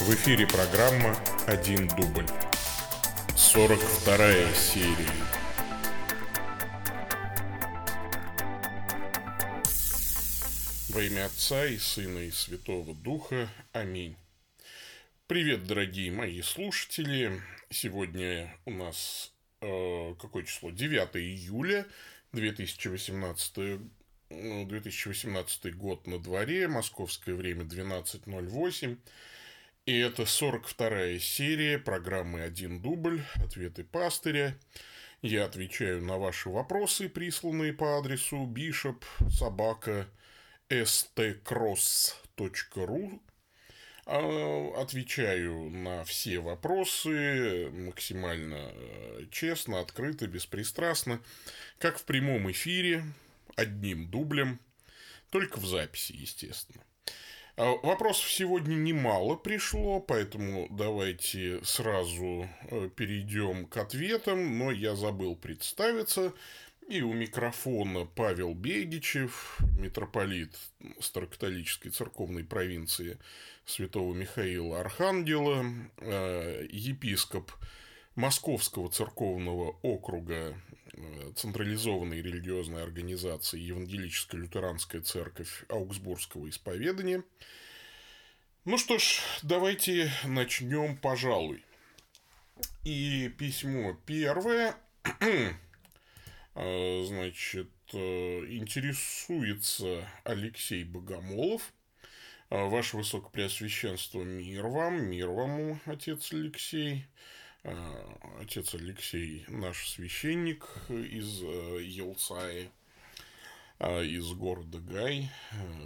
В эфире программа «Один дубль». 42 серия. Во имя Отца и Сына и Святого Духа. Аминь. Привет, дорогие мои слушатели. Сегодня у нас э, какое число? 9 июля 2018 2018 год на дворе, московское время 12.08. И это 42-я серия программы «Один дубль. Ответы пастыря». Я отвечаю на ваши вопросы, присланные по адресу bishop собака stcross.ru а, Отвечаю на все вопросы максимально э, честно, открыто, беспристрастно, как в прямом эфире, одним дублем, только в записи, естественно. А, вопросов сегодня немало пришло, поэтому давайте сразу э, перейдем к ответам, но я забыл представиться. И у микрофона Павел Бегичев, митрополит Старокатолической церковной провинции Святого Михаила Архангела, э, епископ Московского церковного округа централизованной религиозной организации Евангелическая лютеранская церковь Аугсбургского исповедания. Ну что ж, давайте начнем, пожалуй. И письмо первое, э, значит, э, интересуется Алексей Богомолов. Ваше Высокопреосвященство, мир вам, мир вам, отец Алексей. Э, отец Алексей, наш священник из э, Елцаи, э, из города Гай,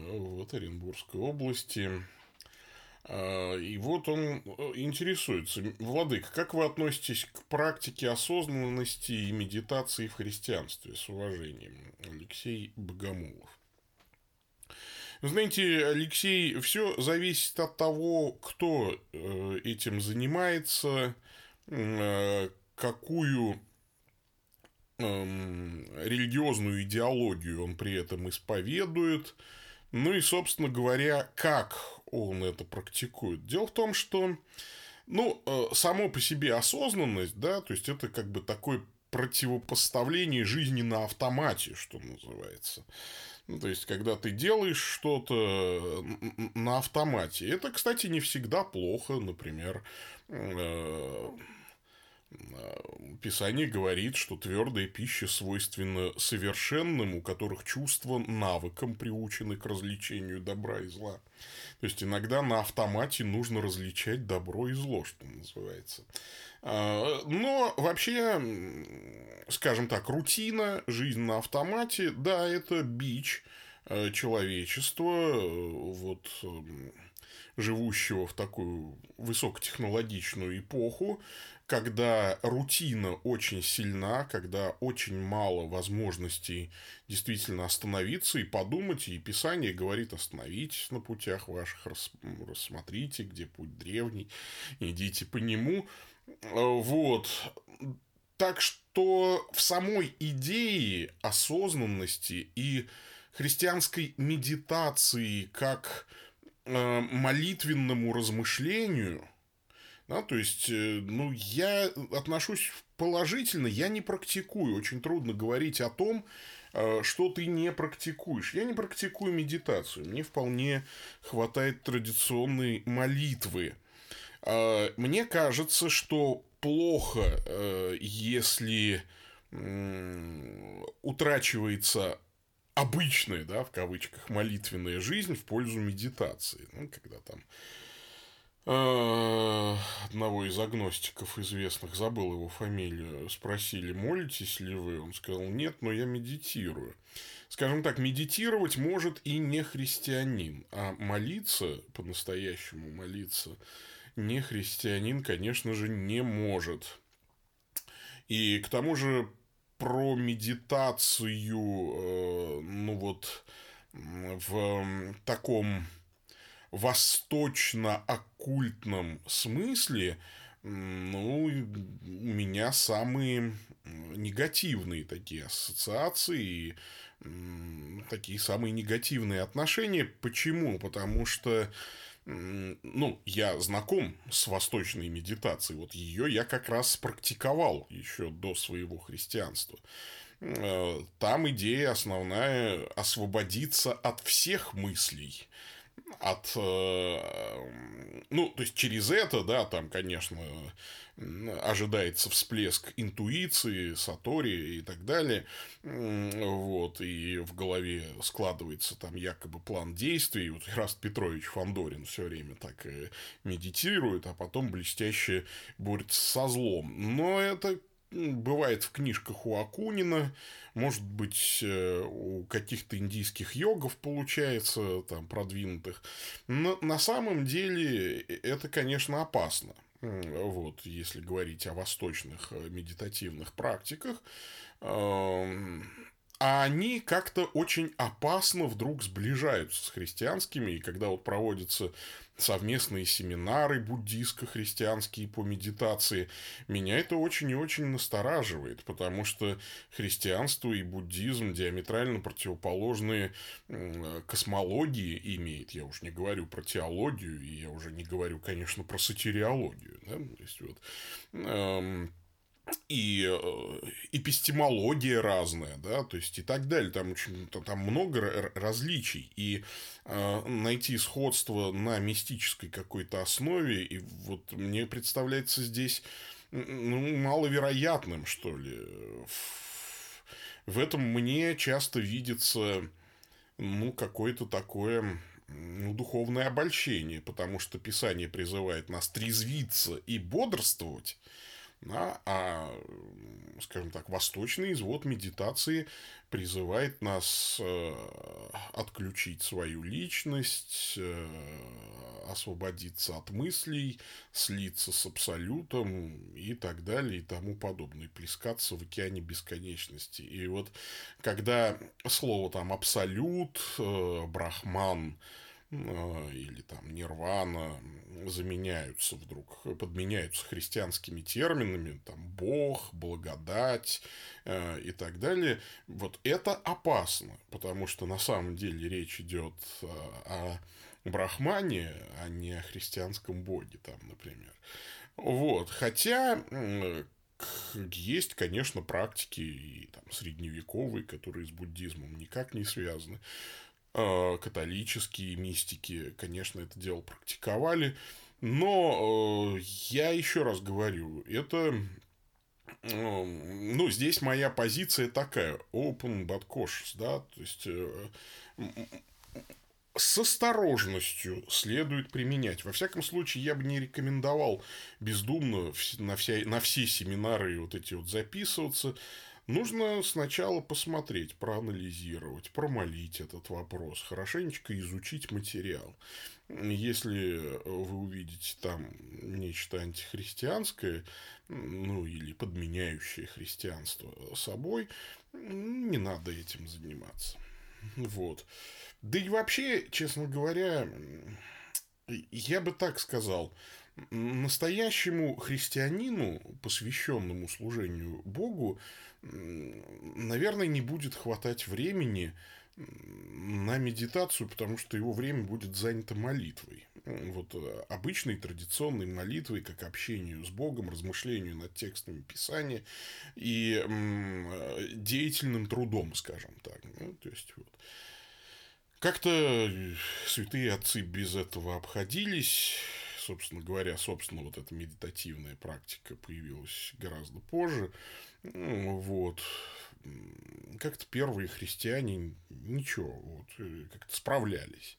вот Оренбургской области. И вот он интересуется, Владык, как вы относитесь к практике осознанности и медитации в христианстве? С уважением, Алексей Богомолов. знаете, Алексей, все зависит от того, кто этим занимается, какую эм, религиозную идеологию он при этом исповедует, ну и, собственно говоря, как он это практикует. Дело в том, что, ну, э, само по себе осознанность, да, то есть это как бы такое противопоставление жизни на автомате, что называется. Ну, то есть, когда ты делаешь что-то на автомате. Это, кстати, не всегда плохо. Например, э, Писание говорит, что твердая пища свойственна совершенным, у которых чувства навыком приучены к развлечению добра и зла. То есть иногда на автомате нужно различать добро и зло, что называется. А, но вообще, скажем так, рутина, жизнь на автомате, да, это бич э, человечества, вот живущего в такую высокотехнологичную эпоху, когда рутина очень сильна, когда очень мало возможностей действительно остановиться и подумать, и Писание говорит, остановитесь на путях ваших, рассмотрите, где путь древний, идите по нему. Вот. Так что в самой идее осознанности и христианской медитации как э, молитвенному размышлению – да, то есть, э, ну, я отношусь положительно, я не практикую. Очень трудно говорить о том, э, что ты не практикуешь. Я не практикую медитацию. Мне вполне хватает традиционной молитвы. А, мне кажется, что плохо, э, если утрачивается обычная, да, в кавычках, молитвенная жизнь в пользу медитации. Ну, когда там одного из агностиков известных, забыл его фамилию, спросили, молитесь ли вы? Он сказал, нет, но я медитирую. Скажем так, медитировать может и не христианин, а молиться, по-настоящему молиться, не христианин, конечно же, не может. И к тому же про медитацию, э, ну вот, в таком восточно-оккультном смысле, ну, у меня самые негативные такие ассоциации, такие самые негативные отношения. Почему? Потому что ну, я знаком с восточной медитацией. Вот ее я как раз практиковал еще до своего христианства. Э, там идея основная освободиться от всех мыслей, от, э, ну, то есть через это, да, там, конечно, ожидается всплеск интуиции, сатори и так далее, вот, и в голове складывается там якобы план действий, вот Раст Петрович Фандорин все время так медитирует, а потом блестяще борется со злом, но это бывает в книжках у Акунина, может быть, э, у каких-то индийских йогов получается, там, продвинутых. Но на самом деле э, это, конечно, опасно. Вот, если говорить о восточных э, медитативных практиках, а они как-то очень опасно вдруг сближаются с христианскими, и когда вот проводятся совместные семинары буддийско-христианские по медитации, меня это очень и очень настораживает, потому что христианство и буддизм диаметрально противоположные космологии имеют. Я уж не говорю про теологию, и я уже не говорю, конечно, про сатириологию. Да? То есть, вот, эм, и э, эпистемология разная, да, то есть и так далее. Там очень там много различий. И э, найти сходство на мистической какой-то основе, и вот мне представляется здесь ну, маловероятным, что ли. В этом мне часто видится ну, какое-то такое ну, духовное обольщение, потому что Писание призывает нас трезвиться и бодрствовать, да, а, скажем так, восточный извод медитации призывает нас э, отключить свою личность, э, освободиться от мыслей, слиться с абсолютом и так далее и тому подобное, плескаться в океане бесконечности. И вот когда слово там абсолют, э, брахман, а, или там нирвана заменяются вдруг, подменяются христианскими терминами, там Бог, благодать э, и так далее, вот это опасно, потому что на самом деле речь идет о брахмане, а не о христианском боге там, например. Вот, хотя есть, конечно, практики и там средневековые, которые с буддизмом никак не связаны. Э, католические мистики, конечно, это дело практиковали. Но э, я еще раз говорю, это э, ну, здесь моя позиция такая, open but cautious, да, то есть с осторожностью следует применять. Во всяком случае, я бы не рекомендовал бездумно на, вся, на все семинары вот эти вот записываться. Нужно сначала посмотреть, проанализировать, промолить этот вопрос, хорошенечко изучить материал. Если вы увидите там нечто антихристианское, ну или подменяющее христианство собой, не надо этим заниматься. Вот. Да и вообще, честно говоря, я бы так сказал, настоящему христианину, посвященному служению Богу, наверное, не будет хватать времени на медитацию, потому что его время будет занято молитвой. Вот э, обычной традиционной молитвой, как общению с Богом, размышлению над текстами Писания и э, деятельным трудом, скажем так. Ну, то есть, вот. Как-то святые отцы без этого обходились. Собственно говоря, собственно, вот эта медитативная практика появилась гораздо позже. Ну, вот. Как-то первые христиане ничего, вот, э, как-то справлялись.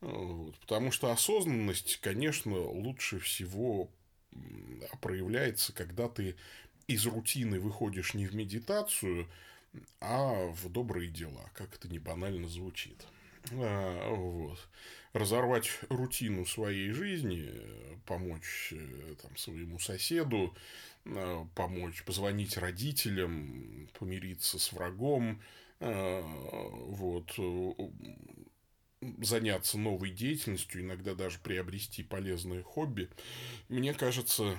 Вот, потому что осознанность, конечно, лучше всего проявляется, когда ты из рутины выходишь не в медитацию, а в добрые дела, как это не банально звучит. А, вот. Разорвать рутину своей жизни, помочь э, там, своему соседу, Э, помочь, позвонить родителям, помириться с врагом, э, вот, э, заняться новой деятельностью, иногда даже приобрести полезное хобби, мне кажется,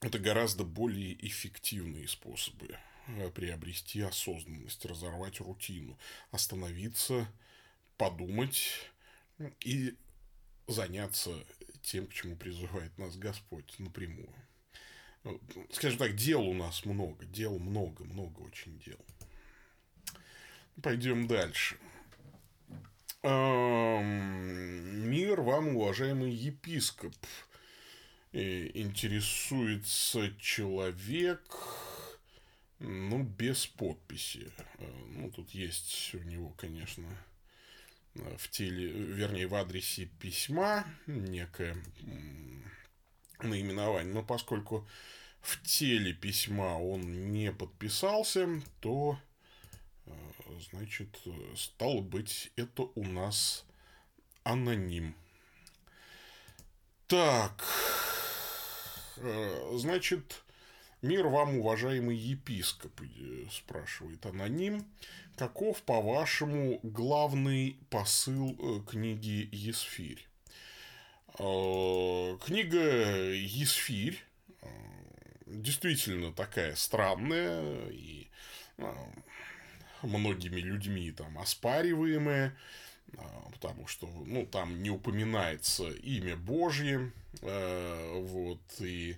это гораздо более эффективные способы приобрести осознанность, разорвать рутину, остановиться, подумать и заняться тем, к чему призывает нас Господь напрямую. Скажем так, дел у нас много, дел много, много очень дел. Пойдем дальше. Мир вам, уважаемый епископ. Интересуется человек, ну, без подписи. Ну, тут есть у него, конечно, в теле, вернее, в адресе письма некое наименование. Но поскольку в теле письма он не подписался, то Значит, стало быть, это у нас аноним. Так, э, значит, мир вам, уважаемый епископ, э, спрашивает аноним. Каков, по-вашему, главный посыл э, книги Есфирь? Книга Есфирь действительно такая странная и многими людьми там оспариваемые, а, потому что, ну, там не упоминается имя Божье, вот, и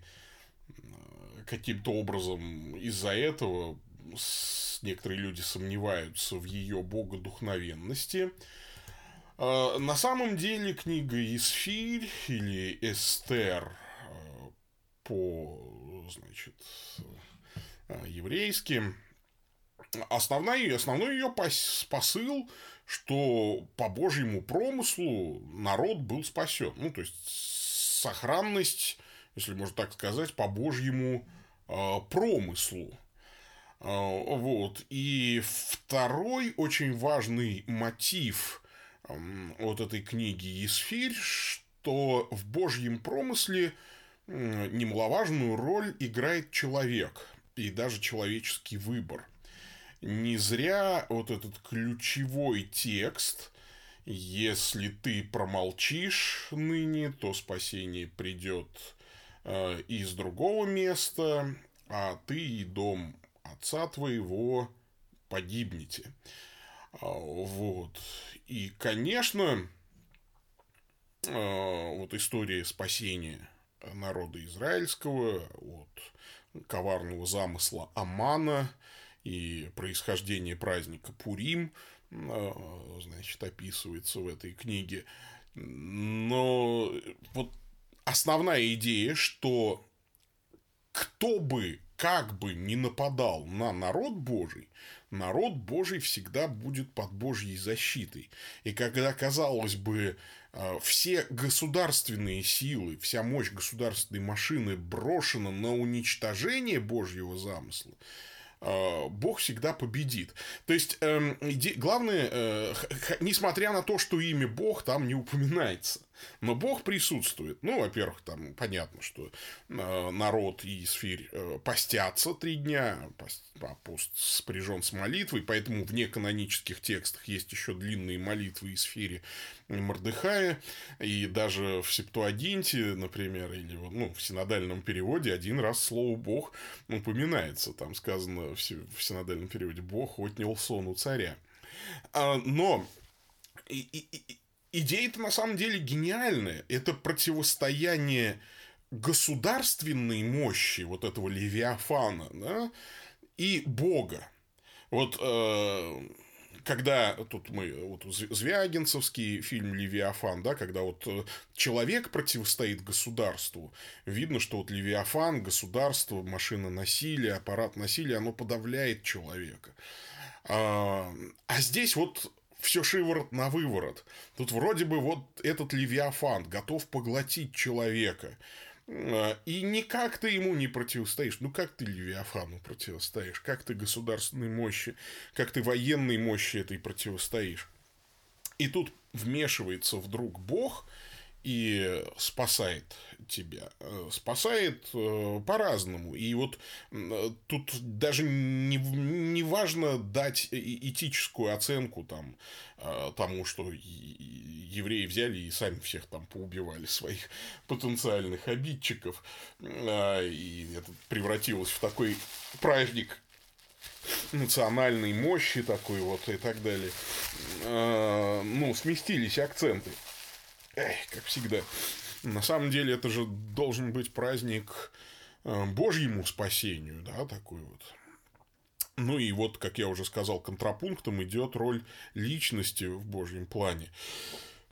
каким-то образом из-за этого некоторые люди сомневаются в ее богодухновенности. А, на самом деле книга Исфирь или Эстер э, по, значит, еврейски основной, основной ее посыл, что по Божьему промыслу народ был спасен. Ну, то есть, сохранность, если можно так сказать, по Божьему промыслу. Вот. И второй очень важный мотив вот этой книги «Есфирь», что в Божьем промысле немаловажную роль играет человек и даже человеческий выбор – не зря вот этот ключевой текст, если ты промолчишь ныне, то спасение придет э, из другого места, а ты и дом отца твоего погибнете. А, вот. И, конечно, э, вот история спасения народа израильского от коварного замысла Амана – и происхождение праздника Пурим, а, значит, описывается в этой книге. Но вот основная идея, что кто бы, как бы не нападал на народ Божий, народ Божий всегда будет под Божьей защитой. И когда, казалось бы, а, все государственные силы, вся мощь государственной машины брошена на уничтожение Божьего замысла, Э, Бог всегда победит. То есть, эм, главное, э, несмотря на то, что имя Бог там не упоминается, но Бог присутствует. Ну, во-первых, там понятно, что э, народ и сферь э, постятся три дня, а пост спряжен с молитвой, поэтому в неканонических текстах есть еще длинные молитвы из сфере Мордыхая, и даже в Септуагинте, например, или ну, в синодальном переводе один раз слово «бог» упоминается. Там сказано в синодальном переводе «бог отнял сон у царя». А, но и, и, идея-то на самом деле гениальная. Это противостояние государственной мощи вот этого Левиафана да, и Бога. Вот э, когда тут мы, вот Звягинцевский фильм «Левиафан», да, когда вот э, человек противостоит государству, видно, что вот Левиафан, государство, машина насилия, аппарат насилия, оно подавляет человека. А, а здесь вот все шиворот на выворот. Тут вроде бы вот этот Левиафан готов поглотить человека. А, и никак ты ему не противостоишь. Ну, как ты Левиафану противостоишь? Как ты государственной мощи, как ты военной мощи этой противостоишь? И тут вмешивается вдруг Бог и спасает тебя. Э, спасает э, по-разному. И вот э, тут даже не, не важно дать этическую оценку там, тому, что евреи взяли и сами всех там поубивали своих потенциальных обидчиков. И это превратилось в такой праздник национальной мощи такой вот и так далее. Ну, сместились акценты. Эх, как всегда. На самом деле это же должен быть праздник э, Божьему спасению, да, такой вот. Ну и вот, как я уже сказал, контрапунктом идет роль личности в Божьем плане.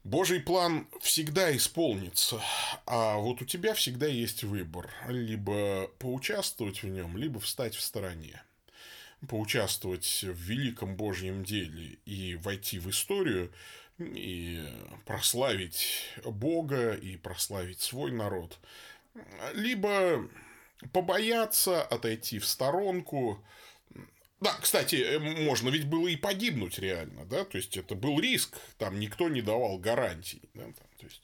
Божий план всегда исполнится, а вот у тебя всегда есть выбор. Либо поучаствовать в нем, либо встать в стороне. Поучаствовать в великом Божьем деле и войти в историю, и прославить Бога, и прославить свой народ. Либо побояться, отойти в сторонку, да, кстати, э, можно ведь было и погибнуть реально, да, то есть это был риск, там никто не давал гарантий, да, то есть,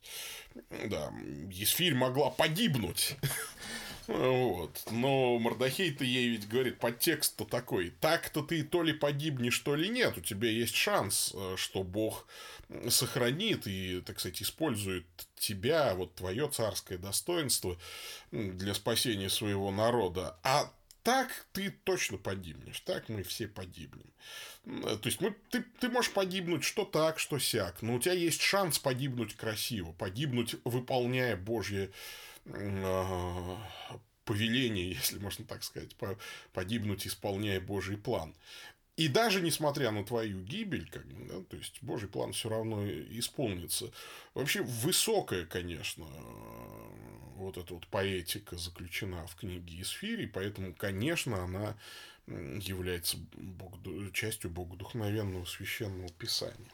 да, Есфирь могла погибнуть, вот, но Мордахей-то ей ведь говорит, подтекст-то такой, так-то ты то ли погибнешь, то ли нет, у тебя есть шанс, э, что Бог сохранит и, так сказать, использует тебя, вот твое царское достоинство для спасения своего народа, а так ты точно погибнешь, так мы все погибнем. То есть, мы, ты, ты можешь погибнуть что так, что сяк, но у тебя есть шанс погибнуть красиво, погибнуть, выполняя Божье э, повеление, если можно так сказать, погибнуть, исполняя Божий план. И даже несмотря на твою гибель, как да, то есть Божий план все равно исполнится. Вообще высокая, конечно, вот эта вот поэтика заключена в книге Исфири, поэтому, конечно, она является бог, частью богодухновенного священного писания.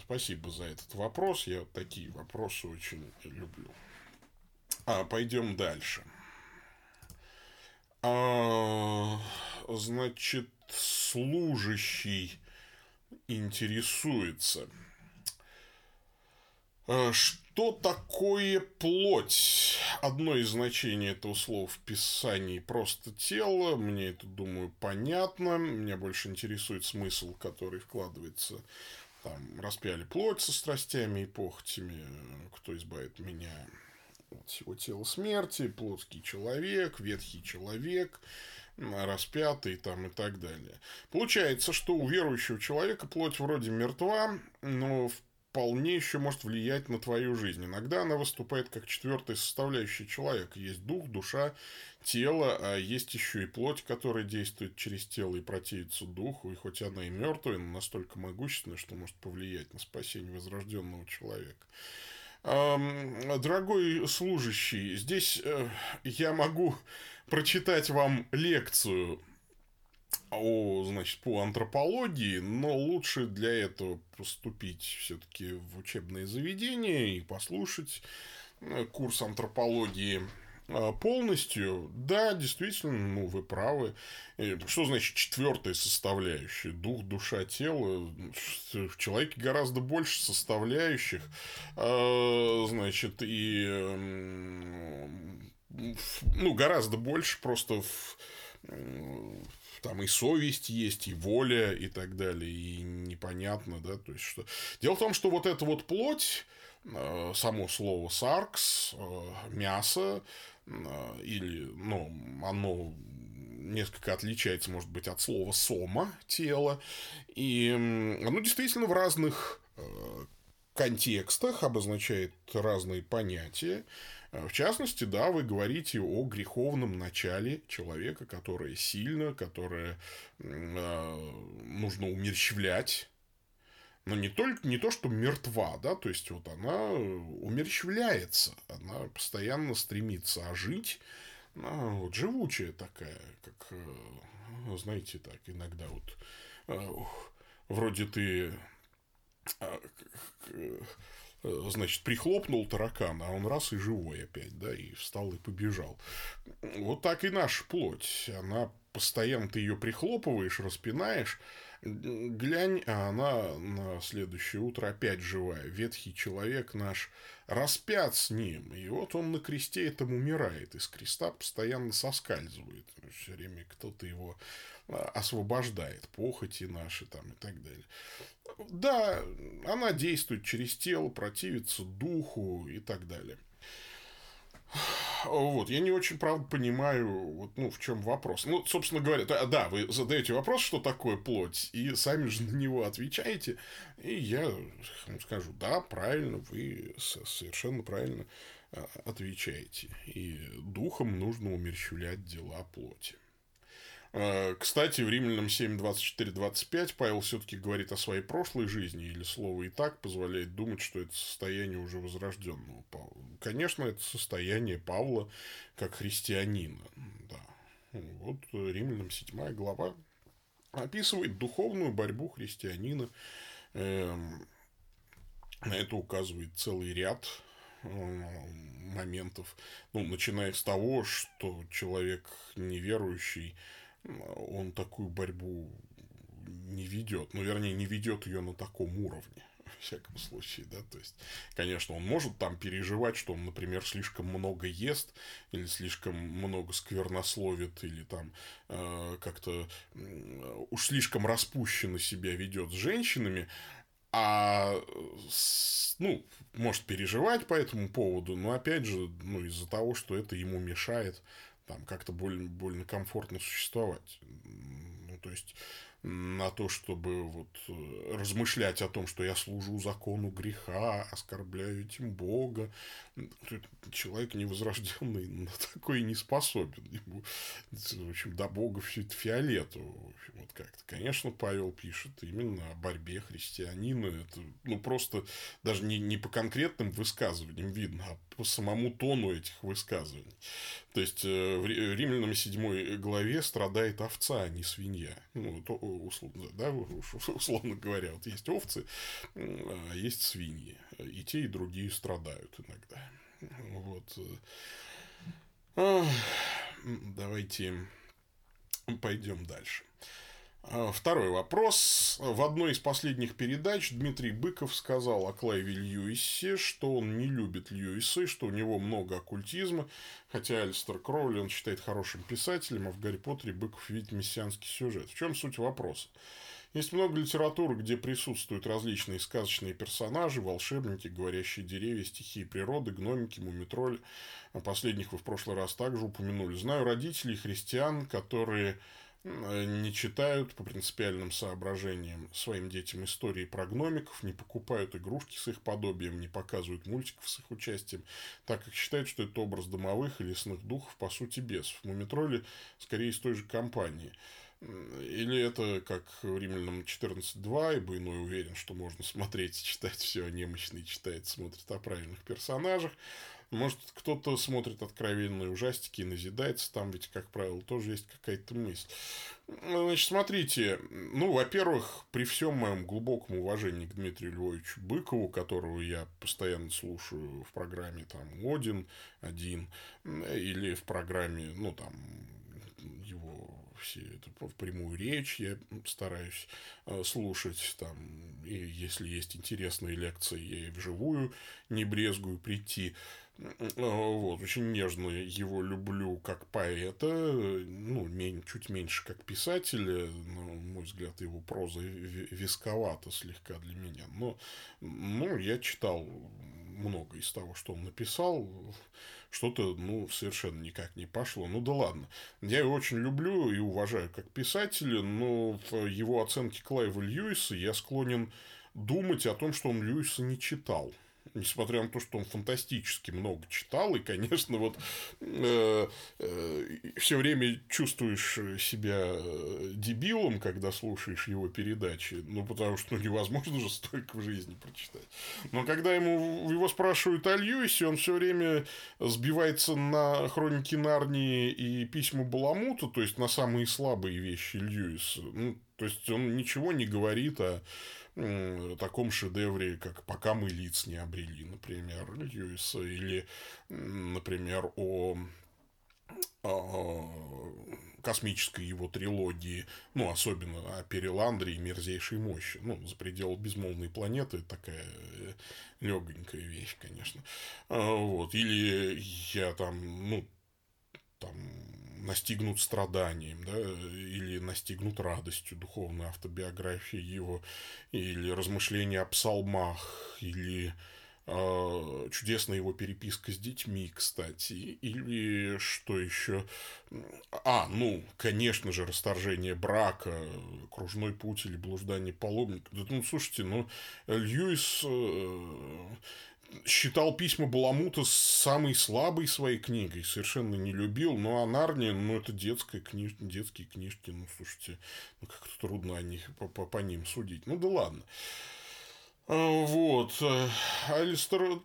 Спасибо за этот вопрос. Я такие вопросы очень люблю. А, пойдем дальше. А, значит, служащий интересуется. А, что такое плоть? Одно из значений этого слова в Писании просто тело. Мне это, думаю, понятно. Меня больше интересует смысл, который вкладывается там распяли плоть со страстями и похотями, кто избавит меня всего тела смерти, плотский человек, ветхий человек, распятый там и так далее. Получается, что у верующего человека плоть вроде мертва, но вполне еще может влиять на твою жизнь. Иногда она выступает как четвертая составляющая человека. Есть дух, душа, тело, а есть еще и плоть, которая действует через тело и противится духу. И хоть она и мертвая, но настолько могущественная, что может повлиять на спасение возрожденного человека. Дорогой служащий, здесь э, я могу прочитать вам лекцию о, значит, по антропологии, но лучше для этого поступить все-таки в учебное заведение и послушать э, курс антропологии полностью, да, действительно, ну, вы правы. Что значит четвертая составляющая? Дух, душа, тело. В человеке гораздо больше составляющих. Э, значит, и ну, гораздо больше просто в, там и совесть есть, и воля, и так далее, и непонятно, да, то есть что... Дело в том, что вот эта вот плоть, само слово саркс, э, мясо, э, или, ну, оно несколько отличается, может быть, от слова сома, тело, и оно действительно в разных контекстах обозначает разные понятия, в частности, да, вы говорите о греховном начале человека, которое сильно, которое э, нужно умерщвлять. Но не только не то, что мертва, да, то есть вот она умерщвляется, она постоянно стремится ожить, она вот живучая такая, как, э, знаете, так иногда вот э, вроде ты э, Э, значит, прихлопнул таракана, а он раз и живой опять, да, и встал и побежал. Вот так и наша плоть. Она постоянно ты ее прихлопываешь, распинаешь, глянь, а она на следующее утро опять живая. Ветхий человек наш распят с ним. И вот он на кресте этом умирает. Из креста постоянно соскальзывает. Все время кто-то его а, освобождает. Похоти наши там и так далее. Да, она действует через тело, противится духу и так далее. Вот, я не очень, правда, понимаю, вот, ну, в чем вопрос. Ну, собственно говоря, да, да, вы задаете вопрос, что такое плоть, и сами же на него отвечаете, и я скажу, да, правильно, вы совершенно правильно а, отвечаете. И духом нужно умерщвлять дела плоти. А, кстати, в Римлянам 7, 24, 25 Павел все-таки говорит о своей прошлой жизни, или слово и так позволяет думать, что это состояние уже возрожденного Павла. Конечно, это состояние Павла как христианина. Да. Вот Римлянам 7 глава описывает духовную борьбу христианина. Эм, на это указывает целый ряд моментов, ну, начиная с того, что человек неверующий он такую борьбу не ведет. Ну, вернее, не ведет ее на таком уровне в всяком случае, да, то есть, конечно, он может там переживать, что он, например, слишком много ест, или слишком много сквернословит, или там э, как-то э, уж слишком распущенно себя ведет с женщинами, а ну, может переживать по этому поводу, но опять же, ну, из-за того, что это ему мешает там как-то больно, больно комфортно существовать. Ну, то есть, на то, чтобы вот э, размышлять о том, что я служу закону греха, оскорбляю этим Бога. Человек невозрожденный на такой не способен. Ему, в общем, до Бога все это фиолетово. Вот как-то. Конечно, Павел пишет именно о борьбе христианина. Это, ну, просто даже не, не по конкретным высказываниям видно, а по самому тону этих высказываний. То есть, э, в Римлянам 7 главе страдает овца, а не свинья. Ну, то, условно, да, условно говоря, вот есть овцы, а есть свиньи. И те, и другие страдают иногда. Вот. Давайте пойдем дальше. А, второй вопрос. В одной из последних передач Дмитрий Быков сказал о Клайве Льюисе, что он не любит Льюиса и что у него много оккультизма, хотя Альстер Кроули он считает хорошим писателем, а в Гарри Поттере Быков видит мессианский сюжет. В чем суть вопроса? Есть много литературы, где присутствуют различные сказочные персонажи, волшебники, говорящие деревья, стихии природы, гномики, мумитроли. Последних вы в прошлый раз также упомянули. Знаю родителей христиан, которые Э, не читают по принципиальным соображениям своим детям истории про гномиков, не покупают игрушки с их подобием, не показывают мультиков с их участием, так как считают, что это образ домовых и лесных духов, по сути, бесов. Мумитроли скорее из той же компании. Или это как в Римлянам 14.2, ибо иной уверен, что можно смотреть и читать все, а немощный читает, смотрит о правильных персонажах. Может, кто-то смотрит откровенные ужастики и назидается, там ведь, как правило, тоже есть какая-то мысль. Значит, смотрите, ну, во-первых, при всем моем глубоком уважении к Дмитрию Львовичу Быкову, которого я постоянно слушаю в программе там Один, один, или в программе, ну, там, его все это в прямую речь я стараюсь э, слушать там и если есть интересные лекции я и вживую не брезгую прийти вот, очень нежно его люблю как поэта, ну, чуть меньше как писателя, на мой взгляд, его проза висковата слегка для меня. Но, ну, я читал много из того, что он написал, что-то, ну, совершенно никак не пошло. Ну, да ладно. Я его очень люблю и уважаю как писателя, но в его оценке Клайва Льюиса я склонен думать о том, что он Льюиса не читал несмотря на то, что он фантастически много читал, и, конечно, вот э, э, все время чувствуешь себя э, дебилом, когда слушаешь его передачи, ну, потому что ну, невозможно же столько в жизни прочитать. Но когда ему его спрашивают о Льюисе, он все время сбивается на хроники Нарнии и письма Баламута, то есть на самые слабые вещи Льюиса. Ну, то есть он ничего не говорит о таком шедевре, как «Пока мы лиц не обрели», например, Льюиса, или, например, о, о космической его трилогии, ну, особенно о Переландре и мерзейшей мощи. Ну, за пределы безмолвной планеты такая э, легонькая вещь, конечно. А, вот. Или я там, ну, там настигнут страданием, да, или настигнут радостью, духовной автобиографии его, или размышления о псалмах, или э, чудесная его переписка с детьми, кстати, или что еще? А, ну, конечно же, расторжение брака, кружной путь или блуждание паломника. Ну, слушайте, ну, Льюис э, считал письма Баламута самой слабой своей книгой, совершенно не любил. Ну, а Нарния, ну, это детская книж... детские книжки, ну, слушайте, ну, как-то трудно о них, по, по, по ним судить. Ну, да ладно. А, вот. Алистер...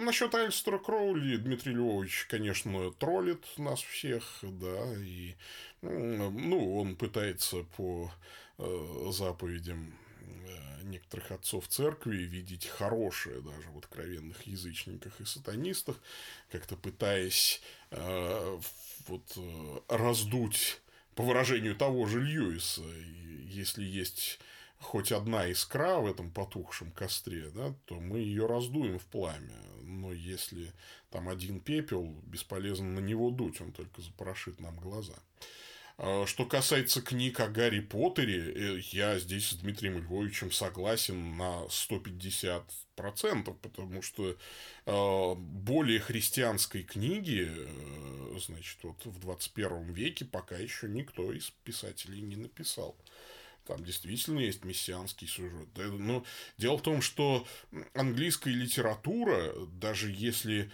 Насчет Алистера Кроули Дмитрий Львович, конечно, троллит нас всех, да, и ну, он пытается по э, заповедям некоторых отцов церкви видеть хорошее даже в откровенных язычниках и сатанистах, как-то пытаясь э, вот э, раздуть, по выражению того же Льюиса, если есть хоть одна искра в этом потухшем костре, да, то мы ее раздуем в пламя. Но если там один пепел, бесполезно на него дуть, он только запорошит нам глаза. А, что касается книг о Гарри Поттере, э, я здесь с Дмитрием Львовичем согласен на 150%, потому что а, более христианской книги, э, значит, вот в 21 веке пока еще никто из писателей не написал. Там действительно есть мессианский сюжет. Но дело в том, что английская литература, даже если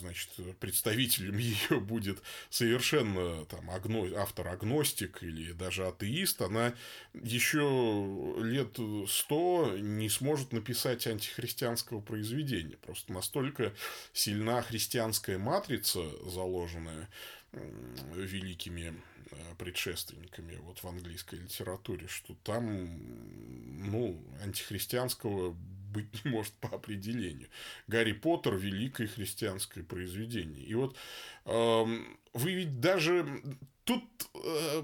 значит, представителем ее будет совершенно там, агно... автор-агностик или даже атеист, она еще лет сто не сможет написать антихристианского произведения. Просто настолько сильна христианская матрица, заложенная великими э, предшественниками вот в английской литературе, что там, ну, антихристианского быть не может по определению. Гарри Поттер – великое христианское произведение. И вот э, вы ведь даже тут э,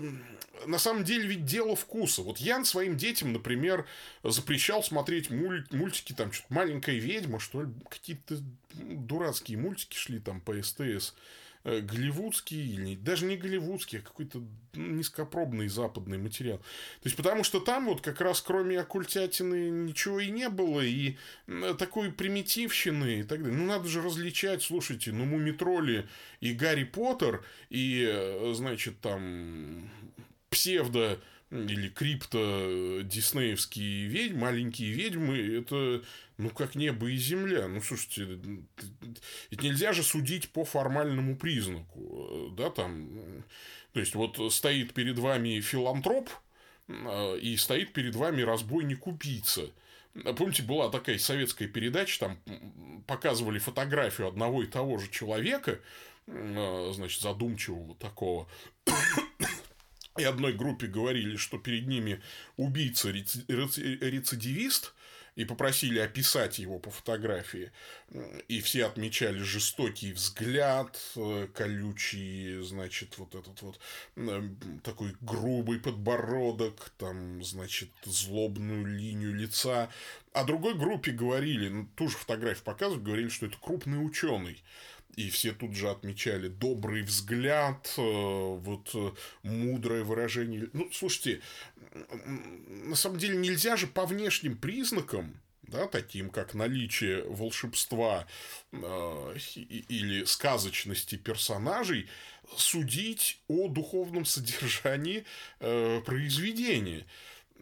на самом деле ведь дело вкуса. Вот Ян своим детям, например, запрещал смотреть муль, мультики, там что-то маленькая ведьма, что ли, какие-то дурацкие мультики шли там по СТС. Э, голливудский, или даже не голливудский, а какой-то низкопробный западный материал. То есть, потому что там вот как раз кроме оккультятины ничего и не было, и такой примитивщины и так далее. Ну, надо же различать, слушайте, ну, Мумитроли и Гарри Поттер, и, э, значит, там псевдо или крипто диснеевские ведьмы, маленькие ведьмы, это ну, как небо и земля. Ну, слушайте, ведь нельзя же судить по формальному признаку, да, там, то есть, вот стоит перед вами филантроп, и стоит перед вами разбойник-убийца. Помните, была такая советская передача, там показывали фотографию одного и того же человека, значит, задумчивого такого, и одной группе говорили, что перед ними убийца-рецидивист, и попросили описать его по фотографии. И все отмечали жестокий взгляд, э, колючий, значит, вот этот вот э, такой грубый подбородок, там, значит, злобную линию лица. А другой группе говорили, ну, ту же фотографию показывают, говорили, что это крупный ученый и все тут же отмечали добрый взгляд, э, вот э, мудрое выражение. Ну, слушайте, на самом деле нельзя же по внешним признакам да, таким как наличие волшебства э, или сказочности персонажей, судить о духовном содержании э, произведения.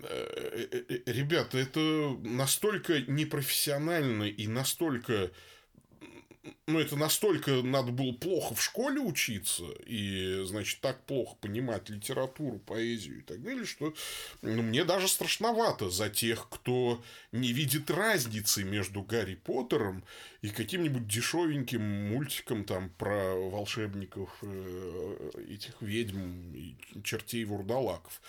Э, э, ребята, это настолько непрофессионально и настолько ну, это настолько надо было плохо в школе учиться и, значит, так плохо понимать литературу, поэзию и так далее, что ну, мне даже страшновато за тех, кто не видит разницы между Гарри Поттером и каким-нибудь дешевеньким мультиком там про волшебников, э, этих ведьм, чертей вурдалаков.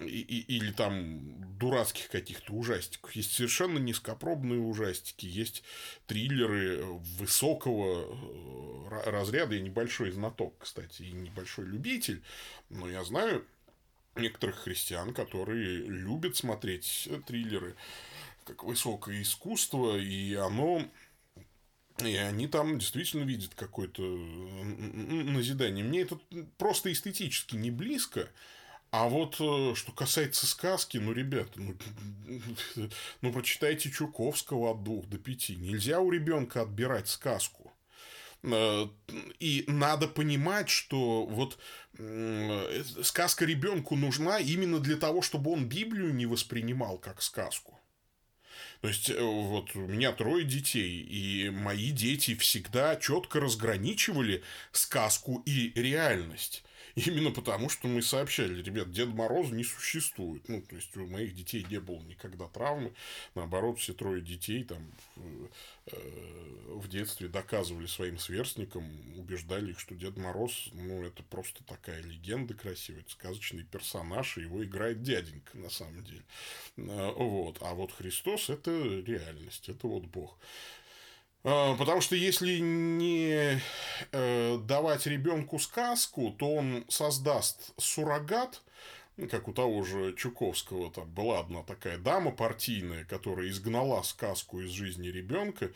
И, и, или там дурацких каких-то ужастиков. Есть совершенно низкопробные ужастики, есть триллеры высокого э, разряда. Я небольшой знаток, кстати, и небольшой любитель, но я знаю некоторых христиан, которые любят смотреть триллеры как высокое искусство, и оно и они там действительно видят какое-то назидание. Мне это просто эстетически не близко. А вот э, что касается сказки, ну, ребята, ну, ну прочитайте Чуковского от двух до пяти. Нельзя у ребенка отбирать сказку. Э, и надо понимать, что вот сказка ребенку нужна именно для того, чтобы он Библию не воспринимал как сказку. То есть, э, вот у меня трое детей, и мои дети всегда четко разграничивали сказку и реальность. Именно потому, что мы сообщали, ребят, Дед Мороз не существует. Ну, то есть, у моих детей не было никогда травмы. Наоборот, все трое детей там э, в детстве доказывали своим сверстникам, убеждали их, что Дед Мороз, ну, это просто такая легенда красивая, сказочный персонаж, и его играет дяденька, на самом деле. Э, вот. А вот Христос – это реальность, это вот Бог. А, потому что если не э, давать ребенку сказку, то он создаст суррогат, как у того же Чуковского, там была одна такая дама партийная, которая изгнала сказку из жизни ребенка,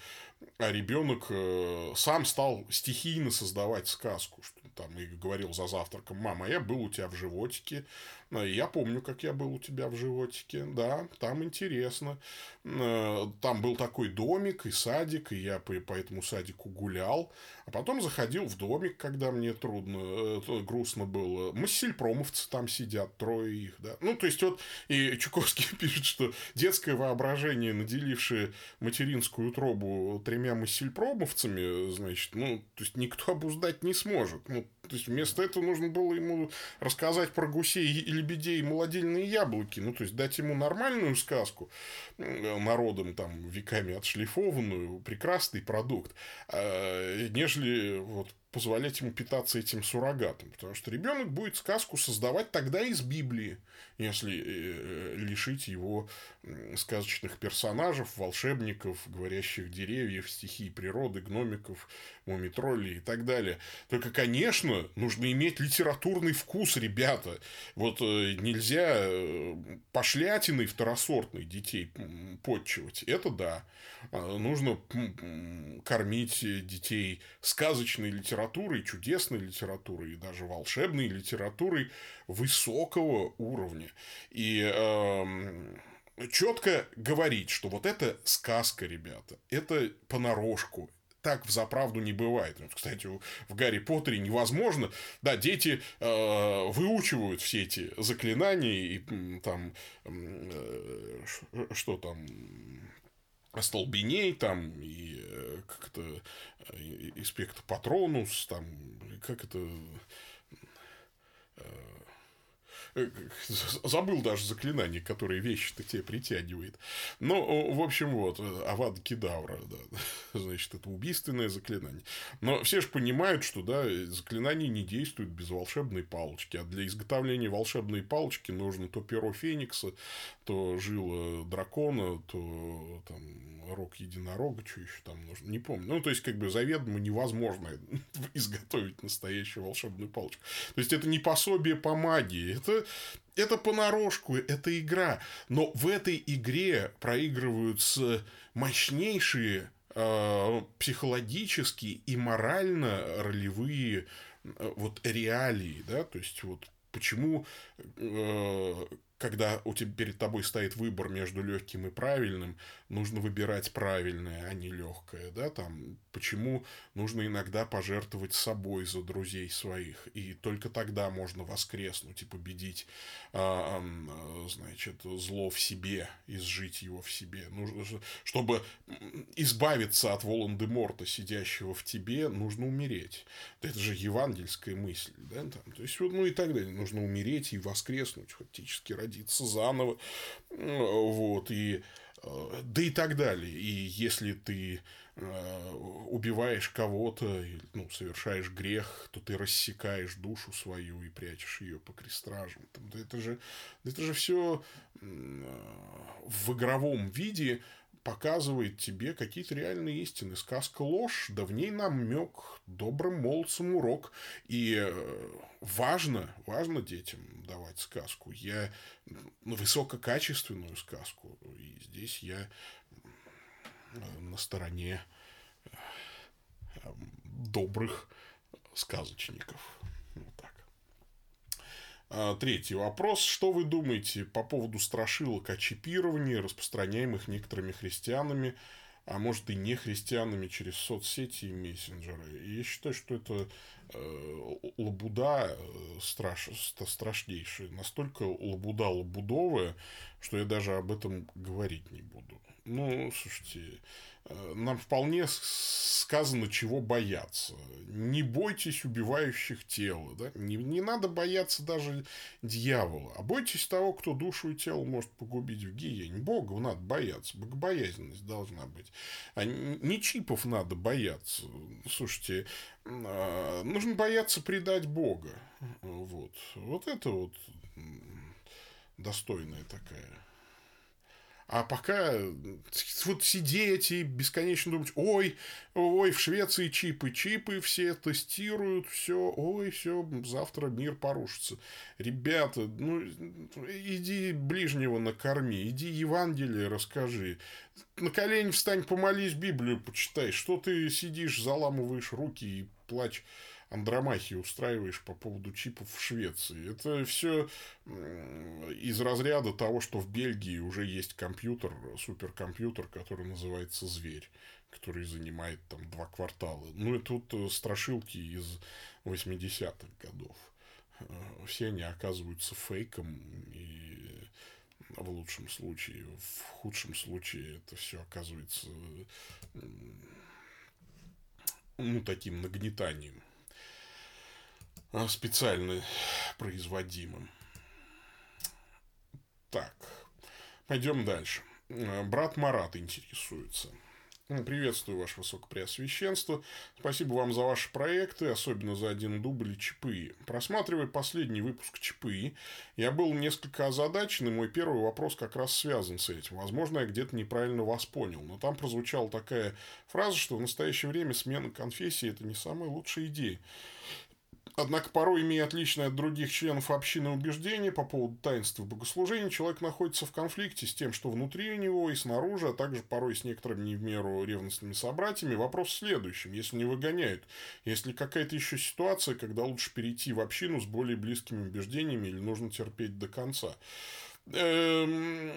а ребенок э, сам стал стихийно создавать сказку, что там и говорил за завтраком, мама, я был у тебя в животике, э, я помню, как я был у тебя в животике, да, там интересно. Э, там был такой домик и садик, и я по, по этому садику гулял, а потом заходил в домик, когда мне трудно, э, грустно было. Массельпромовцы там сидят, трое их, да. Ну, то есть, вот, и Чуковский пишет, что детское воображение, наделившее материнскую утробу тремя массельпромовцами, значит, ну, то есть, никто обуздать не сможет. Ну, то есть, вместо этого нужно было ему рассказать про гусей и лебедей и молодильные яблоки. Ну, то есть, дать ему нормальную сказку, народом там веками отшлифованную, прекрасный продукт, а, нежели вот позволять ему питаться этим суррогатом. Потому что ребенок будет сказку создавать тогда из Библии, если э, э, лишить его сказочных персонажей, волшебников, говорящих деревьев, стихий природы, гномиков, мумитроллей и так далее. Только, конечно, нужно иметь литературный вкус, ребята. Вот э, нельзя пошлятиной второсортной детей подчивать. Это да. А, нужно кормить детей сказочной литературой, чудесной литературой и даже волшебной литературой высокого уровня. И э, четко говорить, что вот это сказка, ребята, это понарошку, так в заправду не бывает. Кстати, в Гарри Поттере невозможно. Да, дети э, выучивают все эти заклинания и там э, что там остолбеней там и э, как-то и патронус там как это э, Забыл даже заклинание, которое вещи-то тебе притягивает. Ну, в общем, вот, Авада Кедавра, да, значит, это убийственное заклинание. Но все же понимают, что, да, заклинание не действует без волшебной палочки, а для изготовления волшебной палочки нужно то перо Феникса, то жила дракона, то там рог единорога, что еще там нужно, не помню. Ну, то есть, как бы заведомо невозможно изготовить настоящую волшебную палочку. То есть, это не пособие по магии, это, это понарошку, это игра. Но в этой игре проигрываются мощнейшие э, психологические и морально ролевые э, вот реалии, да, то есть вот почему э, когда у тебя перед тобой стоит выбор между легким и правильным, нужно выбирать правильное, а не легкое, да, там, почему нужно иногда пожертвовать собой за друзей своих, и только тогда можно воскреснуть и победить, а, а, значит, зло в себе, изжить его в себе. Нужно, чтобы избавиться от Волан-де-Морта, сидящего в тебе, нужно умереть. Это же евангельская мысль, да, там, то есть, ну и так далее, нужно умереть и воскреснуть фактически ради родиться заново, вот, и э, да и так далее. И если ты э, убиваешь кого-то, ну, совершаешь грех, то ты рассекаешь душу свою и прячешь ее по крестражам. Это же, это же все в игровом виде показывает тебе какие-то реальные истины. Сказка ложь, да в ней намек, добрым молодцам урок. И э, важно, важно детям давать сказку. Я ну, высококачественную сказку. И здесь я на стороне э, добрых сказочников. А, третий вопрос. Что вы думаете по поводу страшилок о чипировании, распространяемых некоторыми христианами, а может и не христианами через соцсети и мессенджеры? Я считаю, что это лабуда э, страш, страшнейшая. Настолько лабуда лабудовая, что я даже об этом говорить не буду. Ну, слушайте, Э, нам вполне сказано, чего бояться. Не бойтесь убивающих тела. Да? Не, не надо бояться даже дьявола. А бойтесь того, кто душу и тело может погубить в гиене. Бога надо бояться. Богобоязненность должна быть. А не чипов надо бояться. Слушайте, нужно бояться предать Бога. Вот. Вот это вот достойная такая а пока вот сидеть и бесконечно думать, ой, ой, в Швеции чипы, чипы все тестируют, все, ой, все, завтра мир порушится. Ребята, ну, иди ближнего накорми, иди Евангелие расскажи. На колени встань, помолись, Библию почитай. Что ты сидишь, заламываешь руки и плачь Андромахи устраиваешь по поводу чипов в Швеции. Это все из разряда того, что в Бельгии уже есть компьютер, суперкомпьютер, который называется «Зверь», который занимает там два квартала. Ну, и тут э, страшилки из 80-х годов. Э, все они оказываются фейком и в лучшем случае, в худшем случае это все оказывается ну, таким нагнетанием специально производимым. Так, пойдем дальше. А, брат Марат интересуется. Приветствую, Ваше Высокопреосвященство. Спасибо вам за ваши проекты, особенно за один дубль и ЧПИ. Просматривая последний выпуск ЧПИ, я был несколько озадачен, и мой первый вопрос как раз связан с этим. Возможно, я где-то неправильно вас понял, но там прозвучала такая фраза, что в настоящее время смена конфессии – это не самая лучшая идея. Однако порой, имея отличные от других членов общины убеждения по поводу таинства богослужения, человек находится в конфликте с тем, что внутри него и снаружи, а также порой с некоторыми не в меру ревностными собратьями. Вопрос в следующем. Если не выгоняют, если какая-то еще ситуация, когда лучше перейти в общину с более близкими убеждениями или нужно терпеть до конца. Эм,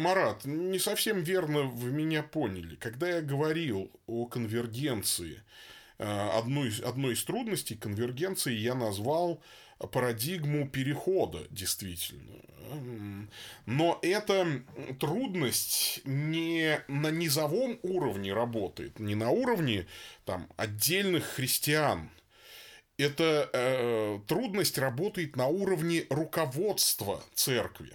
Марат, не совсем верно вы меня поняли. Когда я говорил о конвергенции, одну из, одной из трудностей конвергенции я назвал парадигму перехода, действительно. Но эта трудность не на низовом уровне работает, не на уровне там, отдельных христиан. Эта э, трудность работает на уровне руководства церкви.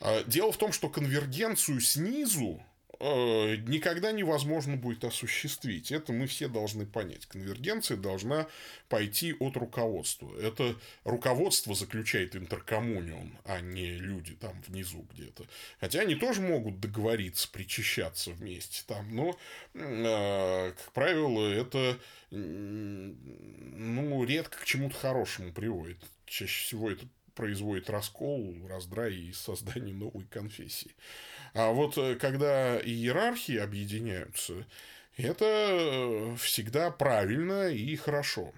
Э, дело в том, что конвергенцию снизу Э, никогда невозможно будет осуществить. Это мы все должны понять. Конвергенция должна пойти от руководства. Это руководство заключает интеркоммунион, а не люди там внизу где-то. Хотя они тоже могут договориться, причащаться вместе там, но, э, как правило, это ну, редко к чему-то хорошему приводит. Чаще всего это производит раскол, раздрай и создание новой конфессии. А вот э, когда иерархии объединяются, это э, всегда правильно и хорошо.